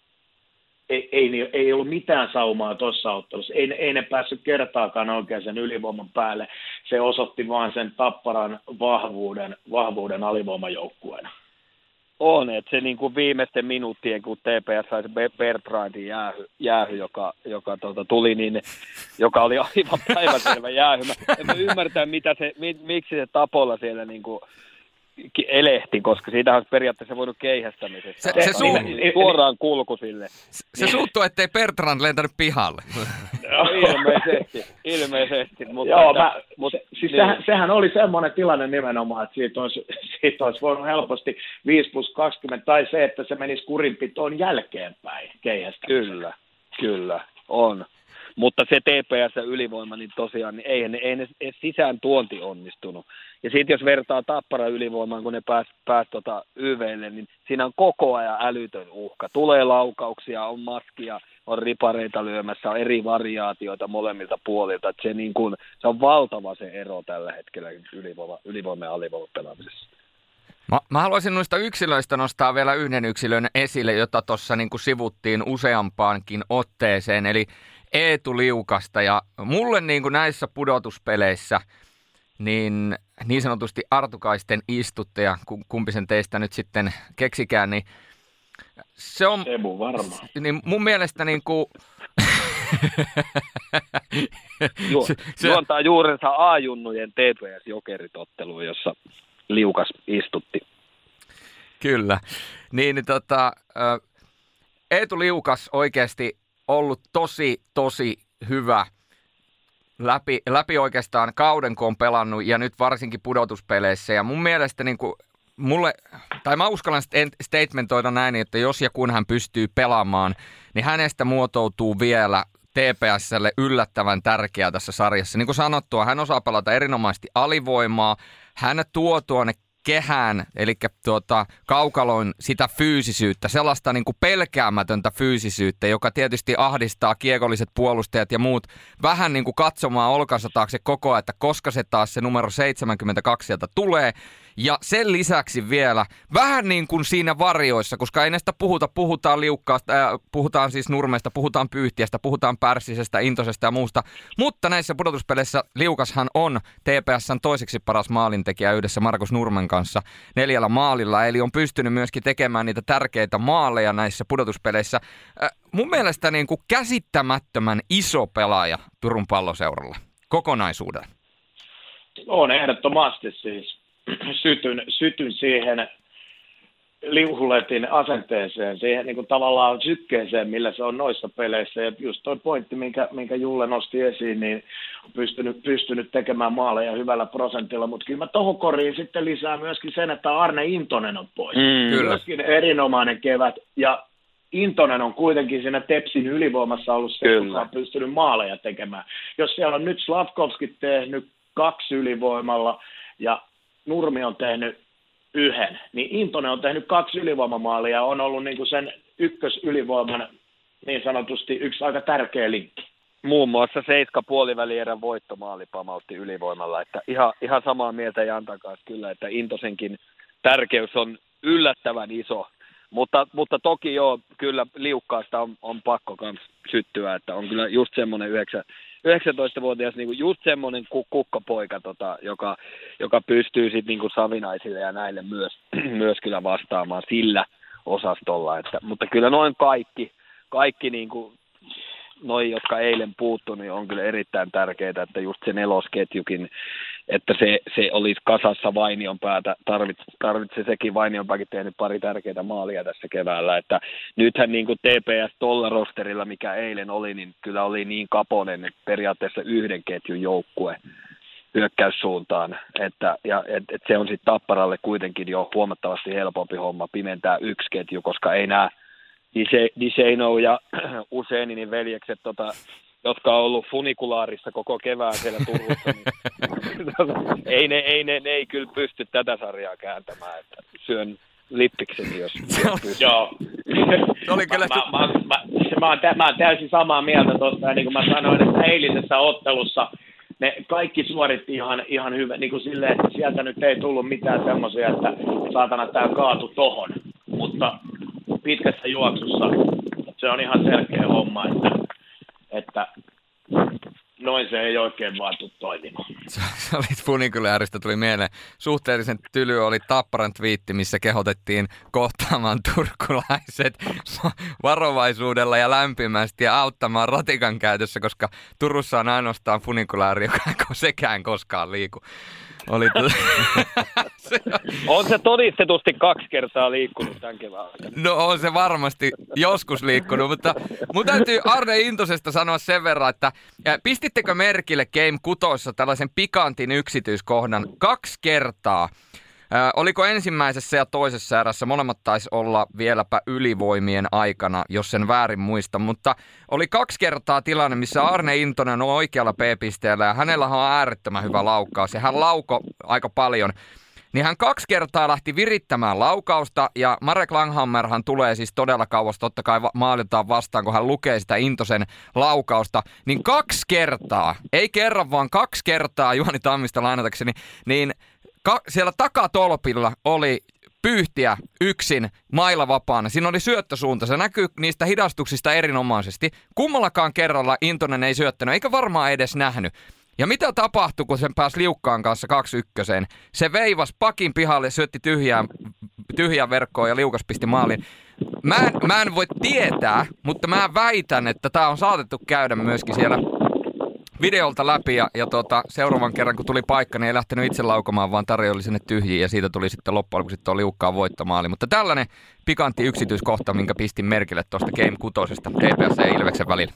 ei, ei, ei ollut mitään saumaa tuossa ottelussa. Ei, ei ne päässyt kertaakaan oikein sen ylivoiman päälle. Se osoitti vain sen tapparan vahvuuden, vahvuuden alivoimajoukkueena. On, että se niin kuin viimeisten minuuttien, kun TPS sai Bertrandin jäähy, jäähy joka, joka tuota, tuli, niin, joka oli aivan päiväselvä jäähy. Mä en ymmärtää, mitä se, miksi se Tapolla siellä niin kuin elehti, koska siitä olisi periaatteessa voinut keihästämisestä. Se, se suu... niin, suoraan kulku sille. Se, se niin. suuttuu, ettei Bertrand lentänyt pihalle. No, ilmeisesti, ilmeisesti. Mutta, Joo, että, mä, mutta, se, siis niin. sehän, sehän, oli semmoinen tilanne nimenomaan, että siitä olisi, siitä olisi voinut helposti 5 plus 20, tai se, että se menisi kurinpitoon jälkeenpäin keihästämiseen. Kyllä, kyllä, on. Mutta se TPS-ylivoima, niin tosiaan niin ei, ei ne ei sisään tuonti onnistunut. Ja sitten jos vertaa Tappara ylivoimaan, kun ne pääs, pääs tota YVlle, niin siinä on koko ajan älytön uhka. Tulee laukauksia, on maskia, on ripareita lyömässä, on eri variaatioita molemmilta puolilta. Se, niin kun, se on valtava se ero tällä hetkellä ylivoima, ylivoima ja alivoima pelaamisessa. Mä, mä haluaisin noista yksilöistä nostaa vielä yhden yksilön esille, jota tuossa niin sivuttiin useampaankin otteeseen, eli Eetu Liukasta. Ja mulle niin kuin näissä pudotuspeleissä, niin niin sanotusti artukaisten istuttaja, kumpi sen teistä nyt sitten keksikään, niin se on... Varma. Niin mun mielestä niin kuin... Ju, se, juontaa juurensa A-junnujen TPS-jokeritottelu, jossa liukas istutti. Kyllä. Niin, niin tota, Eetu Liukas oikeasti ollut tosi, tosi hyvä läpi, läpi oikeastaan kauden, kun on pelannut ja nyt varsinkin pudotuspeleissä. Ja mun mielestä niin kuin mulle, tai mä uskallan statementoida näin, että jos ja kun hän pystyy pelaamaan, niin hänestä muotoutuu vielä TPSlle yllättävän tärkeää tässä sarjassa. Niin kuin sanottua, hän osaa pelata erinomaisesti alivoimaa. Hän tuo tuonne kehään, eli tuota, kaukaloin sitä fyysisyyttä, sellaista niin kuin pelkäämätöntä fyysisyyttä, joka tietysti ahdistaa kiekolliset puolustajat ja muut vähän niin kuin katsomaan olkansa taakse koko ajan, että koska se taas se numero 72 sieltä tulee. Ja sen lisäksi vielä vähän niin kuin siinä varjoissa, koska ei näistä puhuta, puhutaan liukkaasta, äh, puhutaan siis nurmesta, puhutaan pyyhtiästä, puhutaan pärssisestä, intosesta ja muusta. Mutta näissä pudotuspeleissä Liukashan on TPSn toiseksi paras maalintekijä yhdessä Markus Nurmen kanssa neljällä maalilla. Eli on pystynyt myöskin tekemään niitä tärkeitä maaleja näissä pudotuspeleissä. Äh, mun mielestä niin kuin käsittämättömän iso pelaaja Turun palloseuralla kokonaisuudella. On ehdottomasti siis sytyn, sytyn siihen liuhuletin asenteeseen, siihen niin kuin tavallaan sykkeeseen, millä se on noissa peleissä. Ja just toi pointti, minkä, minkä Julle nosti esiin, niin on pystynyt, pystynyt tekemään maaleja hyvällä prosentilla. Mutta kyllä mä tohon koriin sitten lisää myöskin sen, että Arne Intonen on pois. Mm, kyllä. Myöskin erinomainen kevät. Ja Intonen on kuitenkin siinä Tepsin ylivoimassa ollut se, joka on pystynyt maaleja tekemään. Jos siellä on nyt Slavkovski tehnyt kaksi ylivoimalla ja Nurmi on tehnyt yhden, niin Intonen on tehnyt kaksi ylivoimamaalia ja on ollut niin kuin sen ykkösylivoiman niin sanotusti yksi aika tärkeä linkki. Muun muassa seiska puolivälierän voittomaali pamautti ylivoimalla, että ihan, ihan samaa mieltä Jantan kanssa kyllä, että Intosenkin tärkeys on yllättävän iso mutta, mutta toki joo, kyllä liukkaasta on, on pakko myös syttyä, että on kyllä just semmoinen 19-vuotias niin just semmoinen kukkapoika, tota, joka, joka pystyy sitten niin Savinaisille ja näille myös, myös kyllä vastaamaan sillä osastolla. Että, mutta kyllä noin kaikki, kaikki niin kuin noi, jotka eilen puuttu, niin on kyllä erittäin tärkeää, että just se nelosketjukin, että se, se olisi kasassa. Vainion päätä, tarvitse, tarvitse sekin. Vainionpääkin tehnyt pari tärkeää maalia tässä keväällä, että nythän niin kuin TPS tuolla rosterilla, mikä eilen oli, niin kyllä oli niin kaponen, periaatteessa yhden ketjun joukkue hyökkäyssuuntaan, että, ja, et, et se on sitten Tapparalle kuitenkin jo huomattavasti helpompi homma pimentää yksi ketju, koska ei nämä Diseino ja Useeninin veljekset, tota, jotka on ollut funikulaarissa koko kevään siellä Turussa, niin ei, ne, ei, ne, ne, ei kyllä pysty tätä sarjaa kääntämään, että syön lippikseni, jos Joo. oli kyllä... Mä, mä, mä, mä, mä, oon, mä oon täysin samaa mieltä tuosta, ja niin kuin mä sanoin, että eilisessä ottelussa ne kaikki suoritti ihan, ihan hyvä, niin kuin silleen, että sieltä nyt ei tullut mitään semmoisia, että saatana tämä kaatu tohon. Mutta pitkässä juoksussa se on ihan selkeä homma, että, että noin se ei oikein vaan tule toimimaan. Sä olit funikulääristä, tuli mieleen. Suhteellisen tyly oli Tapparan twiitti, missä kehotettiin kohtaamaan turkulaiset varovaisuudella ja lämpimästi ja auttamaan ratikan käytössä, koska Turussa on ainoastaan funikulääri, joka ei sekään koskaan liiku. Oli on se todistetusti kaksi kertaa liikkunut tämän kevään aikana. No on se varmasti joskus liikkunut, mutta mun täytyy Arne Intosesta sanoa sen verran, että pistittekö merkille Game Kutoissa tällaisen pikantin yksityiskohdan kaksi kertaa – Oliko ensimmäisessä ja toisessa erässä, molemmat taisi olla vieläpä ylivoimien aikana, jos sen väärin muista, mutta oli kaksi kertaa tilanne, missä Arne Intonen on oikealla P-pisteellä ja hänellä on äärettömän hyvä laukaus ja hän lauko aika paljon. Niin hän kaksi kertaa lähti virittämään laukausta ja Marek Langhammerhan tulee siis todella kauas, totta kai maalitaan vastaan, kun hän lukee sitä Intosen laukausta, niin kaksi kertaa, ei kerran vaan kaksi kertaa Juhani Tammista lainatakseni, niin ka- siellä takatolpilla oli pyyhtiä yksin mailla vapaana. Siinä oli syöttösuunta. Se näkyy niistä hidastuksista erinomaisesti. Kummallakaan kerralla Intonen ei syöttänyt, eikä varmaan edes nähnyt. Ja mitä tapahtui, kun sen pääsi liukkaan kanssa kaksi ykköseen? Se veivas pakin pihalle, syötti tyhjään, tyhjään verkkoon ja liukas pisti maaliin. Mä en, mä en voi tietää, mutta mä väitän, että tämä on saatettu käydä myöskin siellä videolta läpi ja, ja tota, seuraavan kerran kun tuli paikka, niin ei lähtenyt itse laukomaan, vaan tarjoili sinne tyhjiin ja siitä tuli sitten loppujen lopuksi tuo liukkaan voittomaali. Mutta tällainen pikantti yksityiskohta, minkä pistin merkille tuosta Game 6 TPS ja Ilveksen välillä.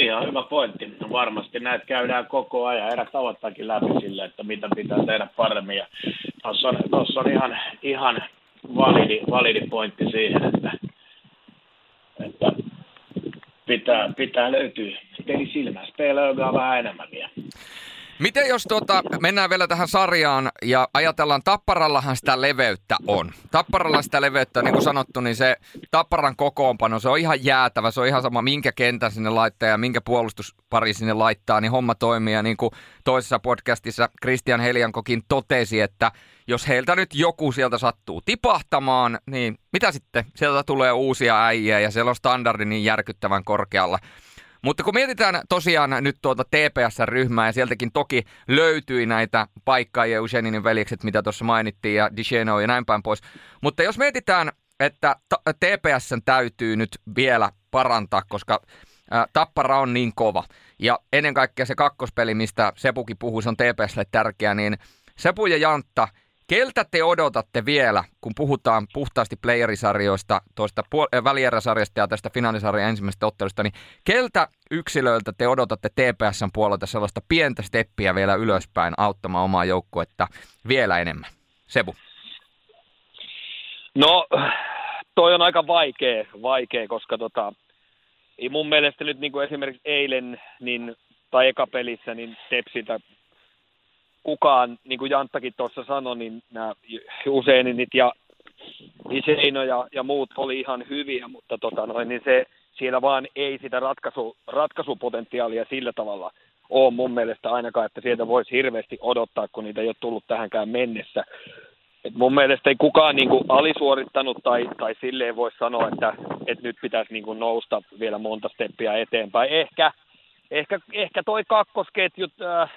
Ihan hyvä pointti. Varmasti näitä käydään koko ajan. Erät tavoittaakin läpi sille, että mitä pitää tehdä paremmin. Ja tuossa on, tossa on ihan, ihan validi, validi pointti siihen, että, että pitää, pitää löytyä pelisilmää. Spelöögaa vähän enemmän vielä. Miten jos tuota, mennään vielä tähän sarjaan ja ajatellaan, Tapparallahan sitä leveyttä on. Tapparalla sitä leveyttä, niin kuin sanottu, niin se Tapparan kokoonpano, se on ihan jäätävä. Se on ihan sama, minkä kentän sinne laittaa ja minkä puolustuspari sinne laittaa, niin homma toimii. Ja niin kuin toisessa podcastissa Christian Heliankokin totesi, että jos heiltä nyt joku sieltä sattuu tipahtamaan, niin mitä sitten? Sieltä tulee uusia äijä ja siellä on standardi niin järkyttävän korkealla. Mutta kun mietitään tosiaan nyt tuota TPS-ryhmää ja sieltäkin toki löytyi näitä paikkaa ja Eugeninin veljekset, mitä tuossa mainittiin ja Diceno ja näin päin pois. Mutta jos mietitään, että TPSn täytyy nyt vielä parantaa, koska Tappara on niin kova. Ja ennen kaikkea se kakkospeli, mistä Sepukin puhui, se on TPSlle tärkeä, niin Sepu ja Jantta, Keltä te odotatte vielä, kun puhutaan puhtaasti playerisarjoista, tuosta puol- äh, välieräsarjasta ja tästä finaalisarjan ensimmäisestä ottelusta, niin keltä yksilöiltä te odotatte TPSn puolelta sellaista pientä steppiä vielä ylöspäin auttamaan omaa joukkuetta vielä enemmän? Sebu. No, toi on aika vaikea, vaikea koska tota, mun mielestä nyt niin kuin esimerkiksi eilen niin, tai ekapelissä, niin Tepsiltä kukaan, niin kuin Janttakin tuossa sanoi, niin nämä Useinit ja Iseino ja, ja muut oli ihan hyviä, mutta tota noin, niin se, siellä vaan ei sitä ratkaisu, ratkaisupotentiaalia sillä tavalla ole mun mielestä ainakaan, että sieltä voisi hirveästi odottaa, kun niitä ei ole tullut tähänkään mennessä. Et mun mielestä ei kukaan niin kuin alisuorittanut tai, tai silleen voi sanoa, että, että nyt pitäisi niin kuin nousta vielä monta steppiä eteenpäin. Ehkä, ehkä, ehkä toi kakkosketjut, äh,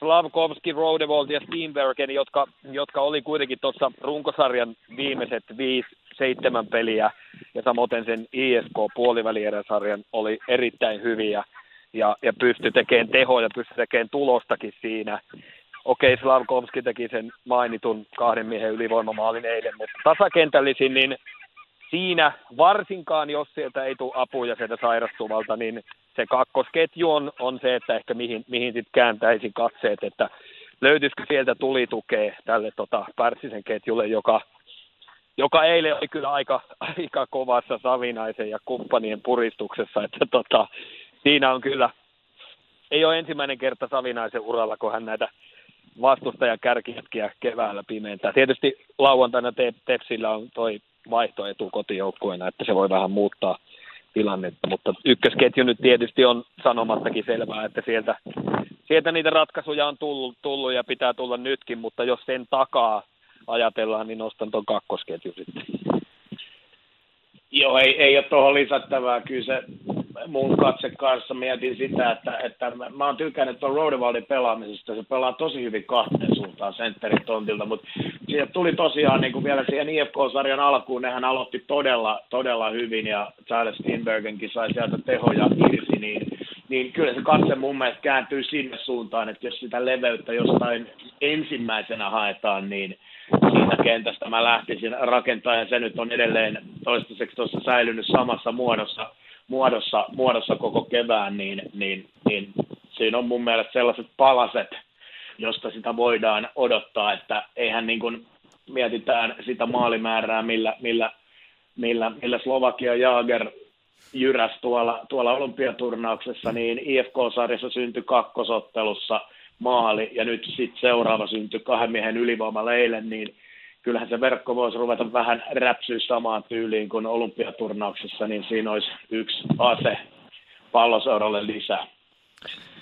Slavkovski, Rodevolt ja Steenbergen, jotka, jotka oli kuitenkin tuossa runkosarjan viimeiset viisi, seitsemän peliä ja samoin sen ISK-puolivälieräsarjan oli erittäin hyviä ja, ja pystyi tekemään tehoja, pystyi tekemään tulostakin siinä. Okei, Slavkovski teki sen mainitun kahden miehen ylivoimamaalin eilen, mutta tasakentällisin, niin siinä varsinkaan, jos sieltä ei tule apuja sieltä sairastuvalta, niin se kakkosketju on, on se, että ehkä mihin, mihin sitten kääntäisi katseet, että löytyisikö sieltä tulitukea tälle tota, Pärssisen ketjulle, joka, joka eilen oli kyllä aika, aika kovassa Savinaisen ja kumppanien puristuksessa, että tota, siinä on kyllä, ei ole ensimmäinen kerta Savinaisen uralla, kun hän näitä vastustajan kärkihetkiä keväällä pimeentää. Tietysti lauantaina Tepsillä on toi vaihtoetu kotijoukkueena, että se voi vähän muuttaa tilannetta, mutta ykkösketju nyt tietysti on sanomattakin selvää, että sieltä, sieltä niitä ratkaisuja on tullut, tullut ja pitää tulla nytkin, mutta jos sen takaa ajatellaan, niin nostan tuon kakkosketju sitten. Joo, ei, ei ole tuohon lisättävää. Kyllä se mun katse kanssa mietin sitä, että, että mä oon tykännyt tuon Rodewaldin pelaamisesta. Se pelaa tosi hyvin kahteen suuntaan sentterin tontilta, mutta siitä tuli tosiaan niin kuin vielä siihen IFK-sarjan alkuun, nehän aloitti todella, todella hyvin ja Charles Steinbergenkin sai sieltä tehoja irti, niin, niin kyllä se katse mun mielestä kääntyy sinne suuntaan, että jos sitä leveyttä jostain ensimmäisenä haetaan, niin siitä kentästä mä lähtisin rakentamaan ja se nyt on edelleen toistaiseksi tuossa säilynyt samassa muodossa, muodossa, muodossa koko kevään, niin, niin, niin siinä on mun mielestä sellaiset palaset, josta sitä voidaan odottaa, että eihän niin kuin mietitään sitä maalimäärää, millä, millä, millä, millä Slovakia Jaager jyräs tuolla, tuolla olympiaturnauksessa, niin IFK-sarjassa syntyi kakkosottelussa maali, ja nyt sitten seuraava syntyi kahden miehen ylivoimalla eilen, niin kyllähän se verkko voisi ruveta vähän räpsyä samaan tyyliin kuin olympiaturnauksessa, niin siinä olisi yksi ase palloseuralle lisää.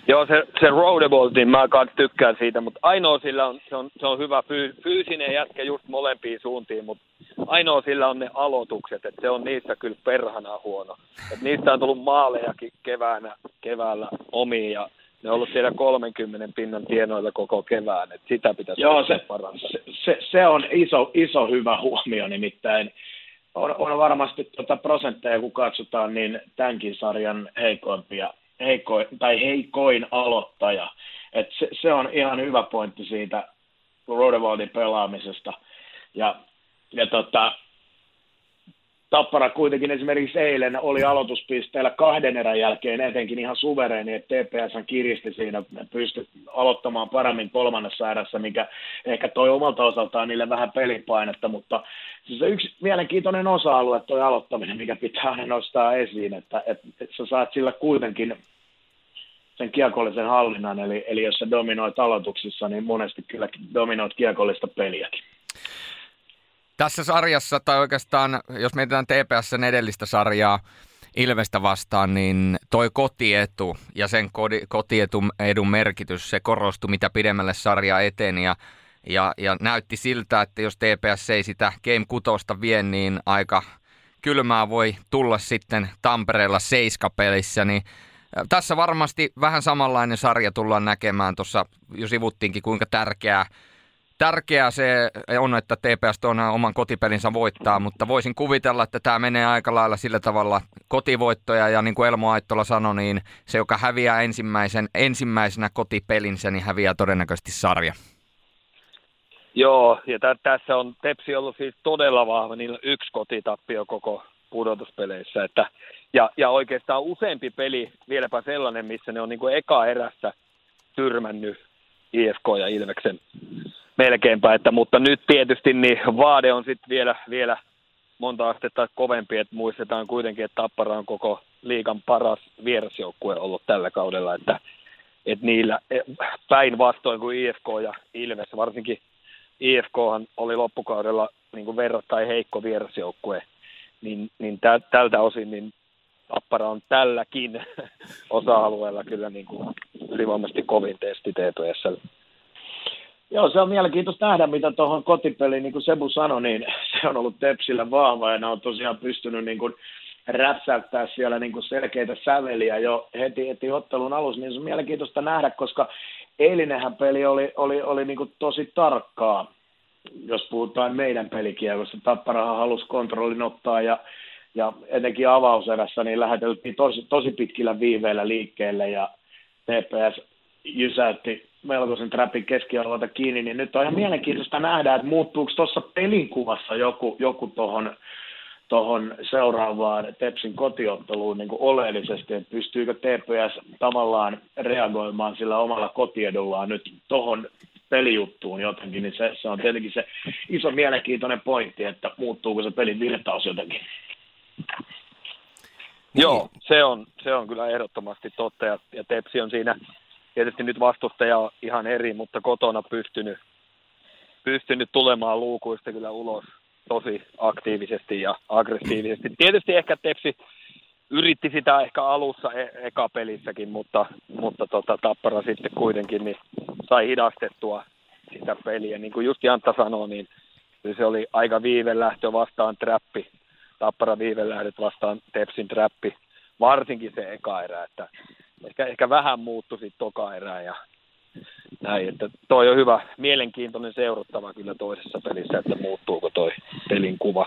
Joo, se, se roadable, niin mä kanssa tykkään siitä, mutta ainoa sillä on, se on, se on hyvä fyy, fyysinen jätkä just molempiin suuntiin, mutta ainoa sillä on ne aloitukset, että se on niissä kyllä perhana huono. Et niistä on tullut maalejakin keväänä, keväällä omiin ja ne on ollut siellä 30 pinnan tienoilla koko kevään, että sitä pitäisi Joo, se, se, se, se, on iso, iso hyvä huomio, nimittäin on, on varmasti tuota prosentteja, kun katsotaan, niin tämänkin sarjan heikoimpia, heiko, tai heikoin aloittaja. Et se, se, on ihan hyvä pointti siitä Rodewaldin pelaamisesta. Ja, ja tota, Tappara kuitenkin esimerkiksi eilen oli aloituspisteellä kahden erän jälkeen etenkin ihan suvereeni, että TPS kiristi siinä, pystyi aloittamaan paremmin kolmannessa erässä, mikä ehkä toi omalta osaltaan niille vähän pelipainetta, mutta siis yksi mielenkiintoinen osa-alue tuo aloittaminen, mikä pitää aina nostaa esiin, että, että, että sä saat sillä kuitenkin sen kiekollisen hallinnan, eli, eli jos sä dominoit aloituksissa, niin monesti kyllä dominoit kiekollista peliäkin. Tässä sarjassa, tai oikeastaan jos mietitään TPSn edellistä sarjaa Ilvestä vastaan, niin toi kotietu ja sen kotietun edun merkitys, se korostui mitä pidemmälle sarja eteni ja, ja, ja näytti siltä, että jos TPS ei sitä Game 6 vie, niin aika kylmää voi tulla sitten Tampereella seiskapelissä, niin tässä varmasti vähän samanlainen sarja tullaan näkemään. Tuossa jo sivuttiinkin, kuinka tärkeää tärkeää se on, että TPS on oman kotipelinsä voittaa, mutta voisin kuvitella, että tämä menee aika lailla sillä tavalla kotivoittoja ja niin kuin Elmo Aittola sanoi, niin se, joka häviää ensimmäisen, ensimmäisenä kotipelinsä, niin häviää todennäköisesti sarja. Joo, ja tä- tässä on Tepsi ollut siis todella vahva, niillä yksi kotitappio koko pudotuspeleissä, että, ja, ja oikeastaan useampi peli, vieläpä sellainen, missä ne on niin kuin eka erässä tyrmännyt IFK ja Ilveksen melkeinpä, että, mutta nyt tietysti niin vaade on sitten vielä, vielä monta astetta kovempi, että muistetaan kuitenkin, että Tappara on koko liikan paras vierasjoukkue ollut tällä kaudella, että, että niillä päinvastoin kuin IFK ja Ilves, varsinkin IFK oli loppukaudella niin kuin verrattain heikko vierasjoukkue, niin, niin tä, tältä osin niin Tappara on tälläkin osa-alueella kyllä niin kuin ylivoimaisesti kovin testi TPSL. Joo, se on mielenkiintoista nähdä, mitä tuohon kotipeliin, niin kuin Sebu sanoi, niin se on ollut Tepsillä vahva ja ne on tosiaan pystynyt niin kuin räpsäyttää siellä niin kuin selkeitä säveliä jo heti, heti ottelun alussa, niin se on mielenkiintoista nähdä, koska eilinenhän peli oli, oli, oli niin kuin tosi tarkkaa, jos puhutaan meidän pelikiekosta. Tapparahan halusi kontrollin ottaa ja, ja etenkin avauserässä niin läheteltiin tosi, tosi pitkillä viiveillä liikkeelle ja TPS jysäytti melkoisen trapin keskialueelta kiinni, niin nyt on ihan mielenkiintoista nähdä, että muuttuuko tuossa pelinkuvassa joku, joku tuohon tohon seuraavaan Tepsin kotiotteluun niin kuin oleellisesti, että pystyykö TPS tavallaan reagoimaan sillä omalla kotiedullaan nyt tuohon pelijuttuun jotenkin, niin se, se on tietenkin se iso mielenkiintoinen pointti, että muuttuuko se pelin virtaus jotenkin. Joo, se on, se on kyllä ehdottomasti totta ja, ja Tepsi on siinä tietysti nyt vastustaja on ihan eri, mutta kotona pystynyt, pystynyt tulemaan luukuista kyllä ulos tosi aktiivisesti ja aggressiivisesti. Tietysti ehkä Tepsi yritti sitä ehkä alussa e- eka pelissäkin, mutta, mutta tota, Tappara sitten kuitenkin niin sai hidastettua sitä peliä. Niin kuin just Jantta sanoi, niin se oli aika viivelähtö vastaan trappi. Tappara viivelähdet vastaan Tepsin trappi, varsinkin se eka erä, että ehkä, ehkä vähän muuttui sitten toka erää ja näin, että toi on hyvä, mielenkiintoinen seurattava kyllä toisessa pelissä, että muuttuuko toi pelin kuva.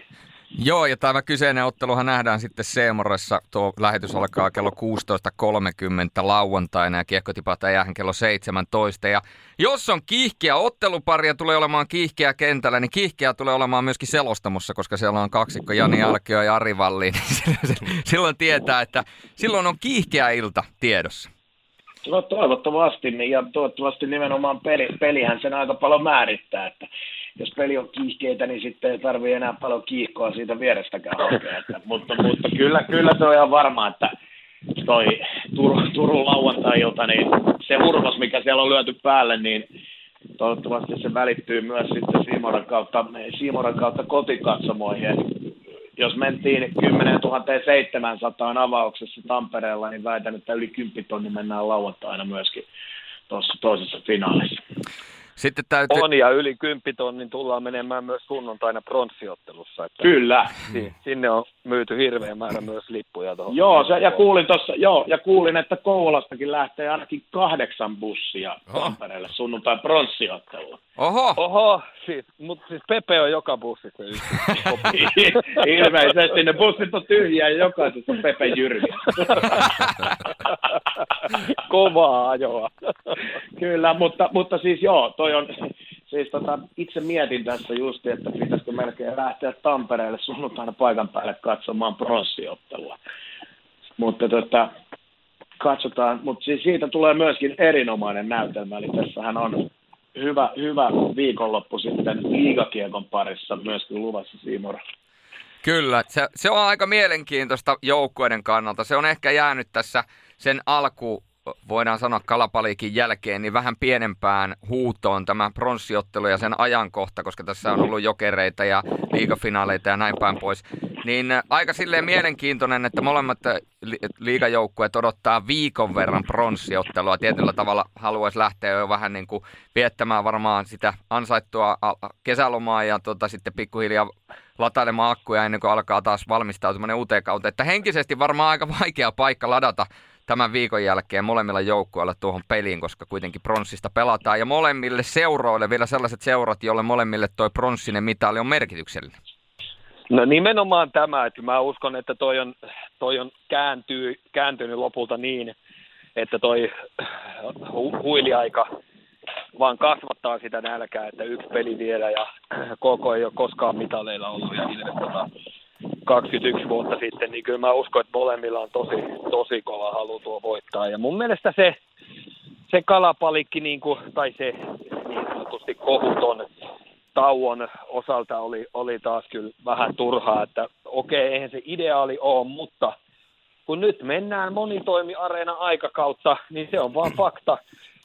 Joo, ja tämä kyseinen otteluhan nähdään sitten Seemoressa. Tuo lähetys alkaa kello 16.30 lauantaina ja kiekko tipataan jäähän kello 17. Ja jos on kiihkeä ottelupari ja tulee olemaan kiihkeä kentällä, niin kiihkeä tulee olemaan myöskin selostamossa, koska siellä on kaksikko Jani Alkio ja Ari Valli. Niin silloin tietää, että silloin on kiihkeä ilta tiedossa. No toivottavasti, ja toivottavasti nimenomaan peli, pelihän sen aika paljon määrittää, että jos peli on kiihkeitä, niin sitten ei tarvitse enää paljon kiihkoa siitä vierestäkään hakea. Että, mutta, mutta kyllä, kyllä se on ihan varma, että toi Tur, Turun lauantai-ilta, niin se hurmos, mikä siellä on lyöty päälle, niin toivottavasti se välittyy myös sitten Siimoran kautta, Siimoran kautta kotikatsomoihin. Jos mentiin 10 700 avauksessa Tampereella, niin väitän, että yli 10 tonni mennään lauantaina myöskin tuossa toisessa finaalissa. Sitten täytyy... On ja yli 10 tonnin tullaan menemään myös sunnuntaina pronssiottelussa. Että Kyllä. Sinne on myyty hirveä määrä myös lippuja tuohon. Joo, se, ja, kuulin tossa, joo, ja kuulin, että Kouvolastakin lähtee ainakin kahdeksan bussia Oho. Tampereelle sunnuntai pronssiotteluun. Oho! Oho, siis, mutta siis Pepe on joka bussissa Ilmeisesti ne bussit on tyhjiä ja jokaisessa on Pepe Jyrki. Kovaa ajoa. Kyllä, mutta, mutta siis joo, toi on, siis tota, itse mietin tässä just, että pitäisikö melkein lähteä Tampereelle sunnuntaina paikan päälle katsomaan pronssiottelua. Mutta tota, katsotaan, mutta siis siitä tulee myöskin erinomainen näytelmä, eli tässähän on hyvä, hyvä viikonloppu sitten liigakiekon parissa myöskin luvassa Siimora. Kyllä, se, se on aika mielenkiintoista joukkueiden kannalta. Se on ehkä jäänyt tässä sen alku voidaan sanoa kalapaliikin jälkeen, niin vähän pienempään huutoon tämä pronssiottelu ja sen ajankohta, koska tässä on ollut jokereita ja liigafinaaleita ja näin päin pois. Niin äh, aika silleen mielenkiintoinen, että molemmat äh, liigajoukkueet odottaa viikon verran pronssiottelua. Tietyllä tavalla haluaisi lähteä jo vähän niin kuin viettämään varmaan sitä ansaittua kesälomaa ja tota, sitten pikkuhiljaa latailemaan akkuja ennen kuin alkaa taas valmistautumaan uuteen kautta. Että henkisesti varmaan aika vaikea paikka ladata tämän viikon jälkeen molemmilla joukkueilla tuohon peliin, koska kuitenkin pronssista pelataan. Ja molemmille seuroille vielä sellaiset seurat, joille molemmille toi pronssinen mitali on merkityksellinen. No nimenomaan tämä, että mä uskon, että toi on, toi on kääntyy, kääntynyt lopulta niin, että toi hu, huiliaika vaan kasvattaa sitä nälkää, että yksi peli vielä ja koko ei ole koskaan mitaleilla ollut ja Ilves tota, 21 vuotta sitten, niin kyllä mä uskon, että molemmilla on tosi, tosi kova halu tuo voittaa. Ja mun mielestä se, se kalapalikki, niin kuin, tai se niin sanotusti kohuton tauon osalta oli, oli taas kyllä vähän turhaa, että okei, eihän se ideaali ole, mutta kun nyt mennään monitoimiareena aikakautta, niin se on vaan fakta,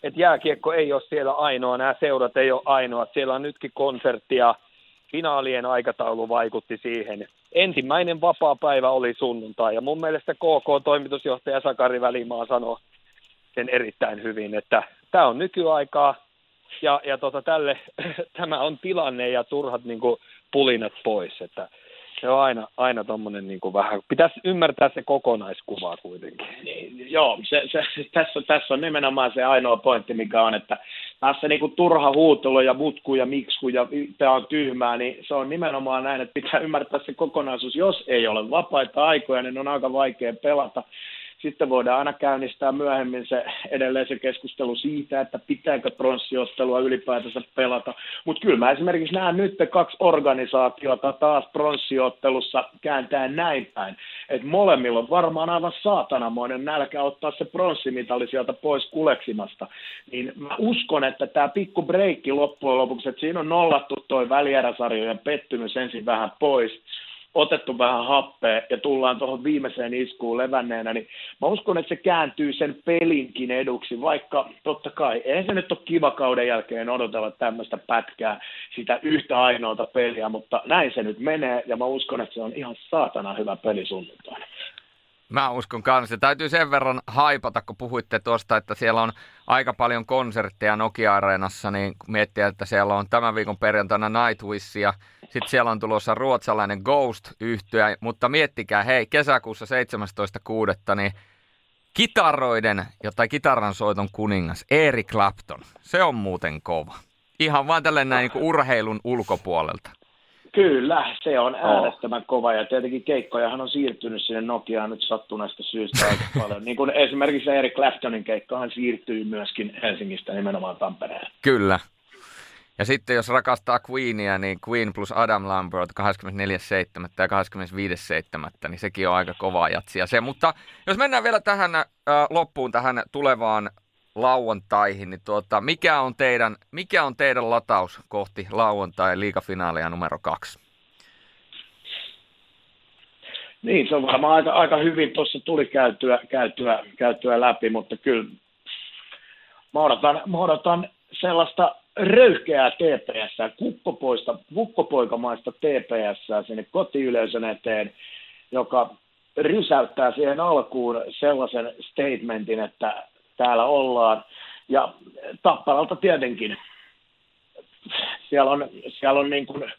että jääkiekko ei ole siellä ainoa, nämä seurat ei ole ainoa, siellä on nytkin konserttia, finaalien aikataulu vaikutti siihen. Ensimmäinen vapaa päivä oli sunnuntai ja mun mielestä KK-toimitusjohtaja Sakari Välimaa sanoi sen erittäin hyvin, että tämä on nykyaikaa ja, ja tota, tälle, tämä on tilanne ja turhat niin kuin, pulinat pois, että se on aina, aina tommonen niin kuin vähän, pitäisi ymmärtää se kokonaiskuva kuitenkin. Niin, joo, se, se, tässä, tässä on nimenomaan se ainoa pointti, mikä on, että tässä niin kuin turha huutelu ja mutku ja miksku ja tämä on tyhmää, niin se on nimenomaan näin, että pitää ymmärtää se kokonaisuus. Jos ei ole vapaita aikoja, niin on aika vaikea pelata. Sitten voidaan aina käynnistää myöhemmin se edelleen se keskustelu siitä, että pitääkö pronssiottelua ylipäätänsä pelata. Mutta kyllä mä esimerkiksi näen nyt kaksi organisaatiota taas pronssiottelussa kääntää näin päin. Että molemmilla on varmaan aivan saatanamoinen nälkä ottaa se pronssimitali sieltä pois kuleksimasta. Niin mä uskon, että tämä pikku breikki loppujen lopuksi, että siinä on nollattu toi välieräsarjojen pettymys ensin vähän pois otettu vähän happea ja tullaan tuohon viimeiseen iskuun levänneenä, niin mä uskon, että se kääntyy sen pelinkin eduksi, vaikka totta kai, eihän se nyt ole kiva kauden jälkeen odotella tämmöistä pätkää, sitä yhtä ainoata peliä, mutta näin se nyt menee ja mä uskon, että se on ihan saatana hyvä peli sunnuntaina. Mä uskon kanssa. Täytyy sen verran haipata, kun puhuitte tuosta, että siellä on aika paljon konsertteja Nokia-areenassa, niin miettiä, että siellä on tämän viikon perjantaina Nightwish ja sitten siellä on tulossa ruotsalainen ghost yhtyä, mutta miettikää, hei, kesäkuussa 17.6. niin kitaroiden, tai kitaran soiton kuningas, Eric Clapton, se on muuten kova. Ihan vaan tällainen näin niin urheilun ulkopuolelta. Kyllä, se on äärettömän oh. kova ja tietenkin keikkojahan on siirtynyt sinne Nokiaan nyt sattuneesta syystä aika paljon. Niin kuin esimerkiksi Eric Claptonin keikkahan siirtyy myöskin Helsingistä nimenomaan Tampereen. Kyllä. Ja sitten jos rakastaa Queenia, niin Queen plus Adam Lambert 24.7. ja 25.7. niin sekin on aika kova jatsia se. Mutta jos mennään vielä tähän äh, loppuun, tähän tulevaan lauantaihin, niin tuota, mikä, on teidän, mikä on teidän lataus kohti lauantai liigafinaalia numero kaksi? Niin, se on varmaan aika, aika hyvin tuossa tuli käytyä, käytyä, käytyä läpi, mutta kyllä mä odotan, mä odotan sellaista röyhkeää TPS, kukkopoista, kukkopoikamaista TPS sinne kotiyleisön eteen, joka rysäyttää siihen alkuun sellaisen statementin, että täällä ollaan. Ja Tapparalta tietenkin. Siellä on, siellä on niin kuin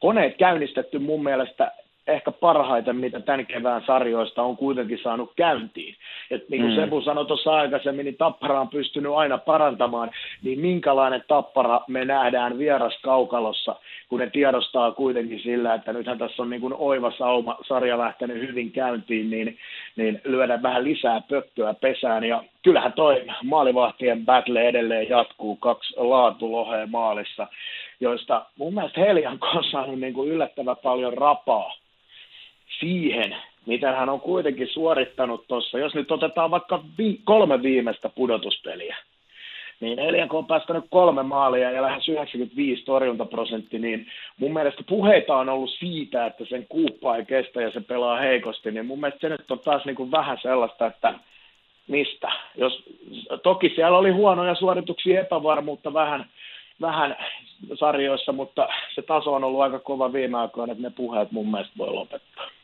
koneet käynnistetty mun mielestä ehkä parhaiten, mitä tämän kevään sarjoista on kuitenkin saanut käyntiin. Et niin kuin mm. Sebu sanoi tuossa aikaisemmin, niin Tappara on pystynyt aina parantamaan, niin minkälainen Tappara me nähdään vieras kaukalossa, kun ne tiedostaa kuitenkin sillä, että nythän tässä on niin kuin oiva sauma sarja lähtenyt hyvin käyntiin, niin, niin lyödään vähän lisää pökköä pesään. Ja kyllähän toi maalivahtien battle edelleen jatkuu, kaksi laatulohea maalissa, joista mun mielestä Helianko on saanut niin kuin yllättävän paljon rapaa siihen, mitä hän on kuitenkin suorittanut tuossa. Jos nyt otetaan vaikka vi- kolme viimeistä pudotuspeliä, niin Elianko on päästänyt kolme maalia ja lähes 95 torjuntaprosentti, niin mun mielestä puheita on ollut siitä, että sen kuuppa ei kestä ja se pelaa heikosti, niin mun mielestä se nyt on taas niin kuin vähän sellaista, että mistä. Jos, toki siellä oli huonoja suorituksia, epävarmuutta vähän, vähän sarjoissa, mutta se taso on ollut aika kova viime aikoina, että ne puheet mun mielestä voi lopettaa.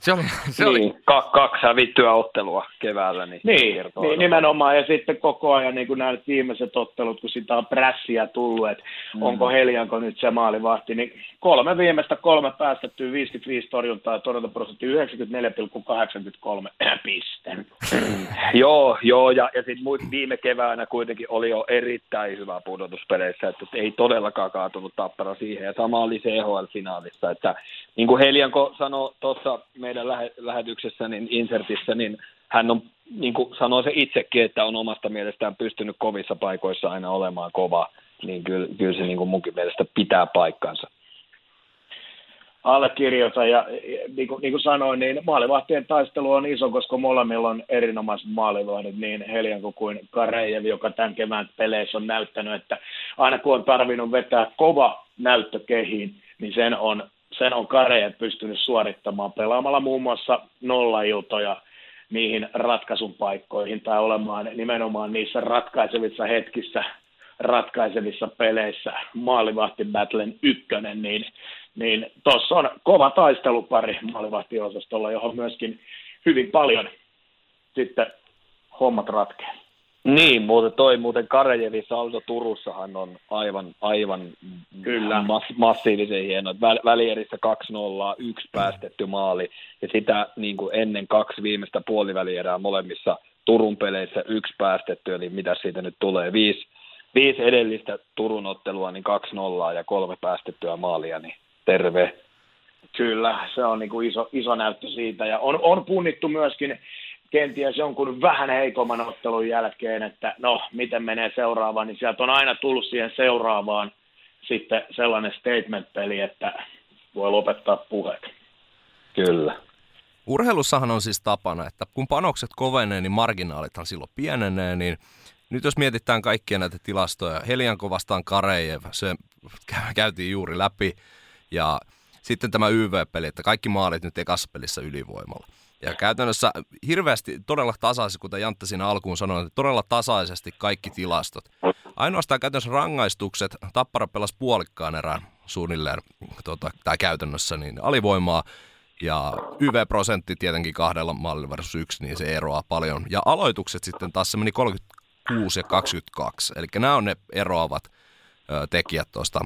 Se oli, se niin, oli... K- kaksi hävittyä ottelua keväällä. Niin, niin, niin nimenomaan. Ja sitten koko ajan niin nämä viimeiset ottelut, kun sitä on prässiä tullut, että mm. onko Helianko nyt se maalivahti, niin kolme viimeistä kolme päästettyä 55 torjuntaa ja torjuntaprosentti 94,83 piste. joo, joo, ja, ja sitten viime keväänä kuitenkin oli jo erittäin hyvä pudotuspeleissä, että ei todellakaan kaatunut tappara siihen, ja sama oli CHL-finaalissa, että niin kuin Helianko sanoi tuossa me meidän lähe, lähetyksessä, niin insertissä, niin hän on, niin kuin sanoi se itsekin, että on omasta mielestään pystynyt kovissa paikoissa aina olemaan kova, niin kyllä, kyllä se niin kuin munkin mielestä pitää paikkansa. Allekirjoita ja niin kuin, niin kuin sanoin, niin maalivahtien taistelu on iso, koska molemmilla on erinomaiset maalivahdit, niin Helianko kuin Karejev, joka tämän kevään peleissä on näyttänyt, että aina kun on tarvinnut vetää kova näyttö kehiin, niin sen on, sen on Karejev pystynyt suorittamaan pelaamalla muun muassa nollailtoja niihin ratkaisun paikkoihin tai olemaan nimenomaan niissä ratkaisevissa hetkissä ratkaisevissa peleissä maalivahti battlen ykkönen, niin niin tuossa on kova taistelupari maalivahtiosastolla, johon myöskin hyvin paljon sitten hommat ratkeaa. Niin, muuten toi muuten Karejevi Saldo Turussahan on aivan, aivan Kyllä. Mass, massiivisen hieno. Väl, välierissä 2-0, yksi päästetty maali ja sitä niin kuin ennen kaksi viimeistä puolivälierää molemmissa Turun peleissä yksi päästetty, eli mitä siitä nyt tulee, viisi, viisi edellistä Turun ottelua, niin 2-0 ja kolme päästettyä maalia, niin terve. Kyllä, se on niin kuin iso, iso näyttö siitä. Ja on, on punnittu myöskin kenties jonkun vähän heikomman ottelun jälkeen, että no, miten menee seuraavaan, niin sieltä on aina tullut siihen seuraavaan sitten sellainen statement-peli, että voi lopettaa puheet. Kyllä. Urheilussahan on siis tapana, että kun panokset kovenee, niin marginaalithan silloin pienenee, niin nyt jos mietitään kaikkia näitä tilastoja, Helianko vastaan Karejev, se käytiin juuri läpi, ja sitten tämä YV-peli, että kaikki maalit nyt ekassa pelissä ylivoimalla. Ja käytännössä hirveästi, todella tasaisesti, kuten Jantta siinä alkuun sanoi, että todella tasaisesti kaikki tilastot. Ainoastaan käytännössä rangaistukset, Tappara pelasi puolikkaan erään suunnilleen, tota, tai käytännössä, niin alivoimaa, ja YV-prosentti tietenkin kahdella mallilla versus yksi, niin se eroaa paljon. Ja aloitukset sitten taas se meni 36 ja 22, eli nämä on ne eroavat ö, tekijät tuosta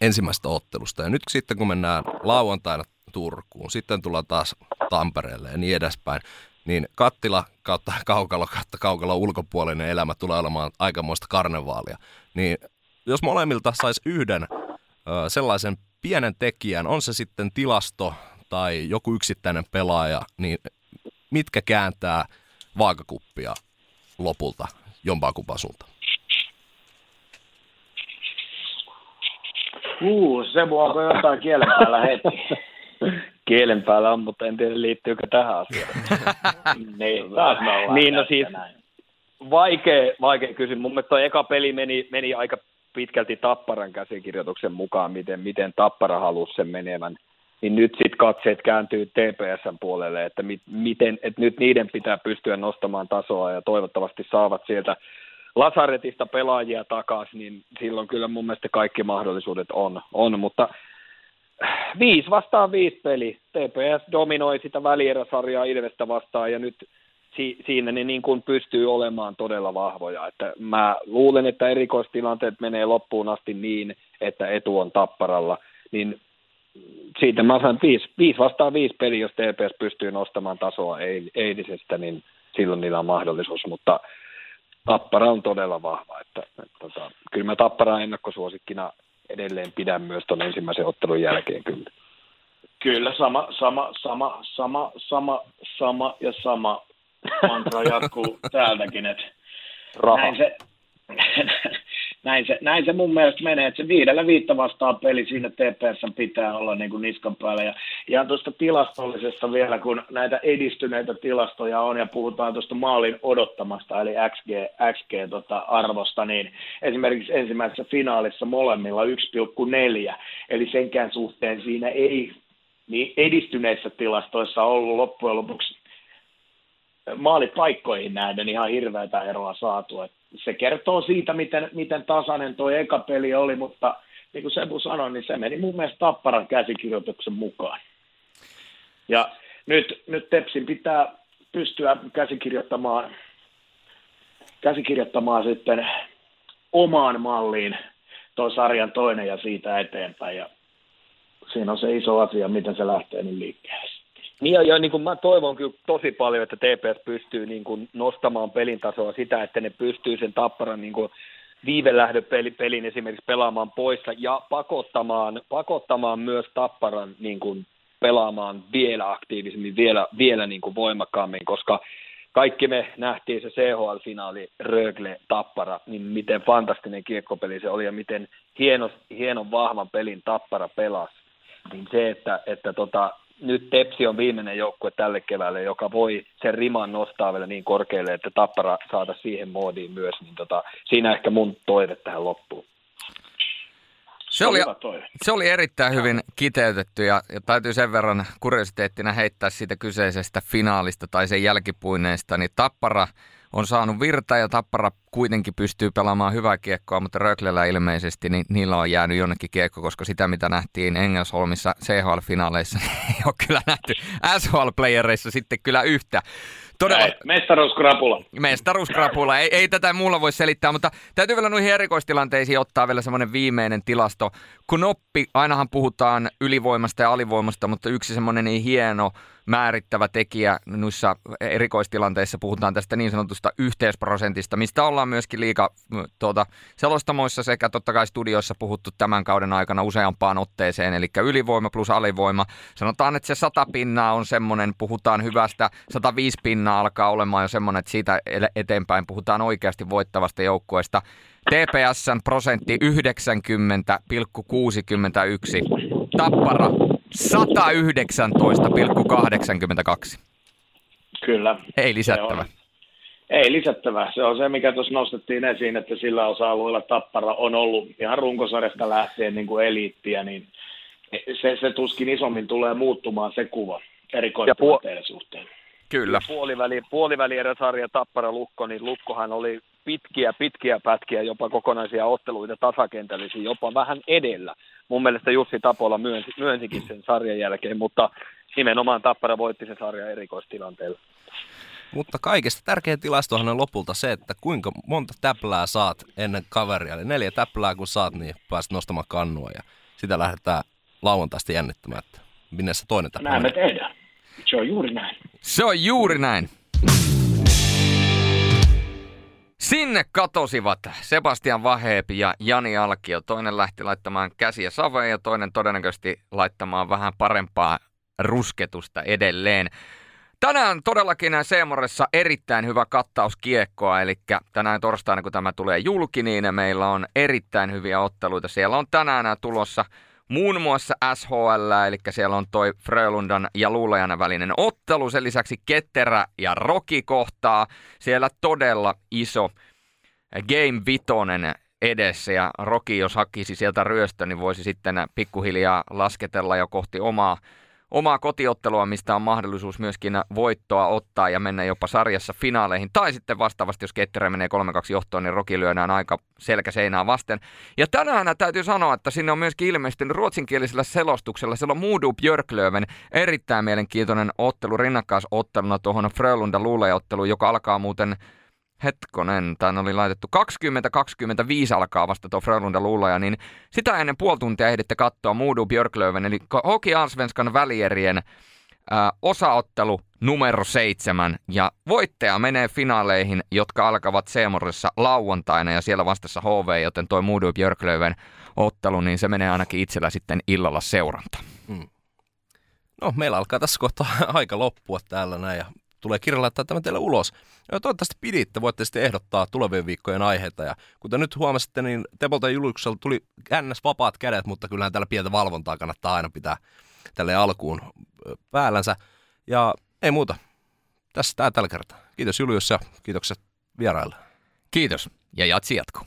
ensimmäisestä ottelusta. Ja nyt sitten kun mennään lauantaina Turkuun, sitten tullaan taas Tampereelle ja niin edespäin, niin kattila kautta kaukalo kautta kaukalo ulkopuolinen elämä tulee olemaan aikamoista karnevaalia. Niin jos molemmilta saisi yhden ö, sellaisen pienen tekijän, on se sitten tilasto tai joku yksittäinen pelaaja, niin mitkä kääntää vaakakuppia lopulta jompaa kumpaa suuntaan? Uu, se onko jotain kielen päällä heti? Kielen päällä on, mutta en tiedä liittyykö tähän asiaan. niin, taas me ollaan niin, no siis, vaikea, vaikea kysymys. Mun mielestä eka peli meni, meni aika pitkälti Tapparan käsikirjoituksen mukaan, miten, miten Tappara halusi sen menevän. Niin nyt sitten katseet kääntyy TPSn puolelle, että, mit, miten, että nyt niiden pitää pystyä nostamaan tasoa ja toivottavasti saavat sieltä Lasaretista pelaajia takaisin, niin silloin kyllä mun mielestä kaikki mahdollisuudet on, on mutta viisi vastaan viisi peli. TPS dominoi sitä välieräsarjaa Ilvestä vastaan ja nyt si- siinä ne niin kuin pystyy olemaan todella vahvoja. Että mä luulen, että erikoistilanteet menee loppuun asti niin, että etu on tapparalla, niin siitä mä sanon viisi, viisi vastaan viisi peli, jos TPS pystyy nostamaan tasoa eilisestä, niin silloin niillä on mahdollisuus, mutta Tappara on todella vahva. Että, että, tota, kyllä mä Tapparaa ennakkosuosikkina edelleen pidän myös tuon ensimmäisen ottelun jälkeen kyllä. Kyllä, sama, sama, sama, sama, sama, sama ja sama mantra jatkuu täältäkin, että näin se, näin se, näin se mun mielestä menee, että se viidellä viittä vastaan peli siinä TPS pitää olla niin kuin niskan päällä. Ja ihan tuosta tilastollisesta vielä, kun näitä edistyneitä tilastoja on ja puhutaan tuosta maalin odottamasta, eli XG, XG tota, arvosta, niin esimerkiksi ensimmäisessä finaalissa molemmilla 1,4, eli senkään suhteen siinä ei niin edistyneissä tilastoissa ollut loppujen lopuksi maalipaikkoihin nähden ihan hirveätä eroa saatu. Et se kertoo siitä, miten, miten tasainen tuo eka peli oli, mutta niin kuin Sebu sanoi, niin se meni mun mielestä Tapparan käsikirjoituksen mukaan. Ja nyt, nyt Tepsin pitää pystyä käsikirjoittamaan, käsikirjoittamaan sitten omaan malliin tuon sarjan toinen ja siitä eteenpäin. Ja siinä on se iso asia, miten se lähtee nyt liikkeelle. Niin ja, ja niin kuin mä toivon kyllä tosi paljon, että TPS pystyy niin kuin nostamaan pelin tasoa sitä, että ne pystyy sen tapparan niin kuin viivelähdöpelin esimerkiksi pelaamaan poissa ja pakottamaan, pakottamaan myös tapparan niin kuin pelaamaan vielä aktiivisemmin, vielä, vielä niin kuin voimakkaammin, koska kaikki me nähtiin se CHL-finaali Rögle Tappara, niin miten fantastinen kiekkopeli se oli ja miten hieno, hienon vahvan pelin Tappara pelasi. Niin se, että, että tota, nyt Tepsi on viimeinen joukkue tälle keväälle, joka voi sen riman nostaa vielä niin korkealle, että Tappara saada siihen moodiin myös, niin tota, siinä ehkä mun toive tähän loppuun. Se oli, se oli erittäin hyvin kiteytetty ja, ja täytyy sen verran kuriositeettina heittää siitä kyseisestä finaalista tai sen jälkipuineesta, niin Tappara on saanut virta ja Tappara kuitenkin pystyy pelaamaan hyvää kiekkoa, mutta Röklellä ilmeisesti niin niillä on jäänyt jonnekin kiekko, koska sitä mitä nähtiin Engelsholmissa CHL-finaaleissa ei ole kyllä nähty SHL-playereissa sitten kyllä yhtä. Todella... Mestaruuskrapula. Mestaruuskrapula. Ei, ei tätä muulla voi selittää, mutta täytyy vielä noihin erikoistilanteisiin ottaa vielä semmoinen viimeinen tilasto. Kun oppi, ainahan puhutaan ylivoimasta ja alivoimasta, mutta yksi semmoinen niin hieno määrittävä tekijä noissa erikoistilanteissa puhutaan tästä niin sanotusta yhteisprosentista, mistä ollaan myöskin liika tuota, selostamoissa sekä totta kai studioissa puhuttu tämän kauden aikana useampaan otteeseen, eli ylivoima plus alivoima. Sanotaan, että se sata pinnaa on semmoinen, puhutaan hyvästä, 105 pinnaa alkaa olemaan jo semmoinen, että siitä eteenpäin puhutaan oikeasti voittavasta joukkueesta. TPSn prosentti 90,61. Tappara 119,82. Kyllä. Ei lisättävä. Ei lisättävä. Se on se, mikä tuossa nostettiin esiin, että sillä osa-alueella Tappara on ollut ihan runkosarjasta lähtien niin kuin eliittiä, niin se, se tuskin isommin tulee muuttumaan se kuva erikoistilanteiden suhteen. Kyllä. Puoliväli, puoliväli sarja Tappara Lukko, niin Lukkohan oli pitkiä, pitkiä pätkiä, jopa kokonaisia otteluita tasakentällisiä, jopa vähän edellä. Mun mielestä Jussi Tapola myönsi, myönsikin sen sarjan jälkeen, mutta nimenomaan Tappara voitti sen sarjan erikoistilanteella. Mutta kaikesta tärkein tilastohan on lopulta se, että kuinka monta täplää saat ennen kaveria. Eli neljä täplää kun saat, niin pääset nostamaan kannua ja sitä lähdetään lauantaista jännittämään, että minne se toinen täplä Näin me tehdään. Se on juuri näin. Se on juuri näin. Sinne katosivat Sebastian Vaheepi ja Jani Alkio. Toinen lähti laittamaan käsiä saveen ja toinen todennäköisesti laittamaan vähän parempaa rusketusta edelleen. Tänään todellakin Seemoressa erittäin hyvä kattaus kiekkoa, eli tänään torstaina kun tämä tulee julki, niin meillä on erittäin hyviä otteluita. Siellä on tänään tulossa muun muassa SHL, eli siellä on toi Frölundan ja Luulajan välinen ottelu. Sen lisäksi Ketterä ja Roki kohtaa. Siellä todella iso Game Vitonen edessä ja Roki, jos hakisi sieltä ryöstö, niin voisi sitten pikkuhiljaa lasketella jo kohti omaa omaa kotiottelua, mistä on mahdollisuus myöskin voittoa ottaa ja mennä jopa sarjassa finaaleihin. Tai sitten vastaavasti, jos Ketterä menee 3-2 johtoon, niin Roki lyödään aika selkä seinää vasten. Ja tänään täytyy sanoa, että sinne on myöskin ilmestynyt ruotsinkielisellä selostuksella. Siellä on Moodu Björklöven erittäin mielenkiintoinen ottelu rinnakkaisotteluna tuohon Frölunda luuleotteluun, joka alkaa muuten hetkonen, tämän oli laitettu 20-25 alkaa vasta tuo Frölunda Luulaja, niin sitä ennen puoli tuntia ehditte katsoa Moodu Björklöven, eli Hockey Allsvenskan välierien ää, osaottelu numero seitsemän, ja voittaja menee finaaleihin, jotka alkavat Seemorissa lauantaina, ja siellä vastassa HV, joten toi Moodu Björklöven ottelu, niin se menee ainakin itsellä sitten illalla seuranta. Hmm. No, meillä alkaa tässä kohtaa aika loppua täällä näin, ja tulee kirja laittaa tämä teille ulos. Ja toivottavasti piditte, voitte sitten ehdottaa tulevien viikkojen aiheita. Ja kuten nyt huomasitte, niin Tepolta Juliuksella tuli ns. vapaat kädet, mutta kyllähän täällä pientä valvontaa kannattaa aina pitää tälle alkuun päällänsä. Ja ei muuta. Tässä tämä tällä kertaa. Kiitos Julius ja kiitokset vieraille. Kiitos ja jatsi jatkuu.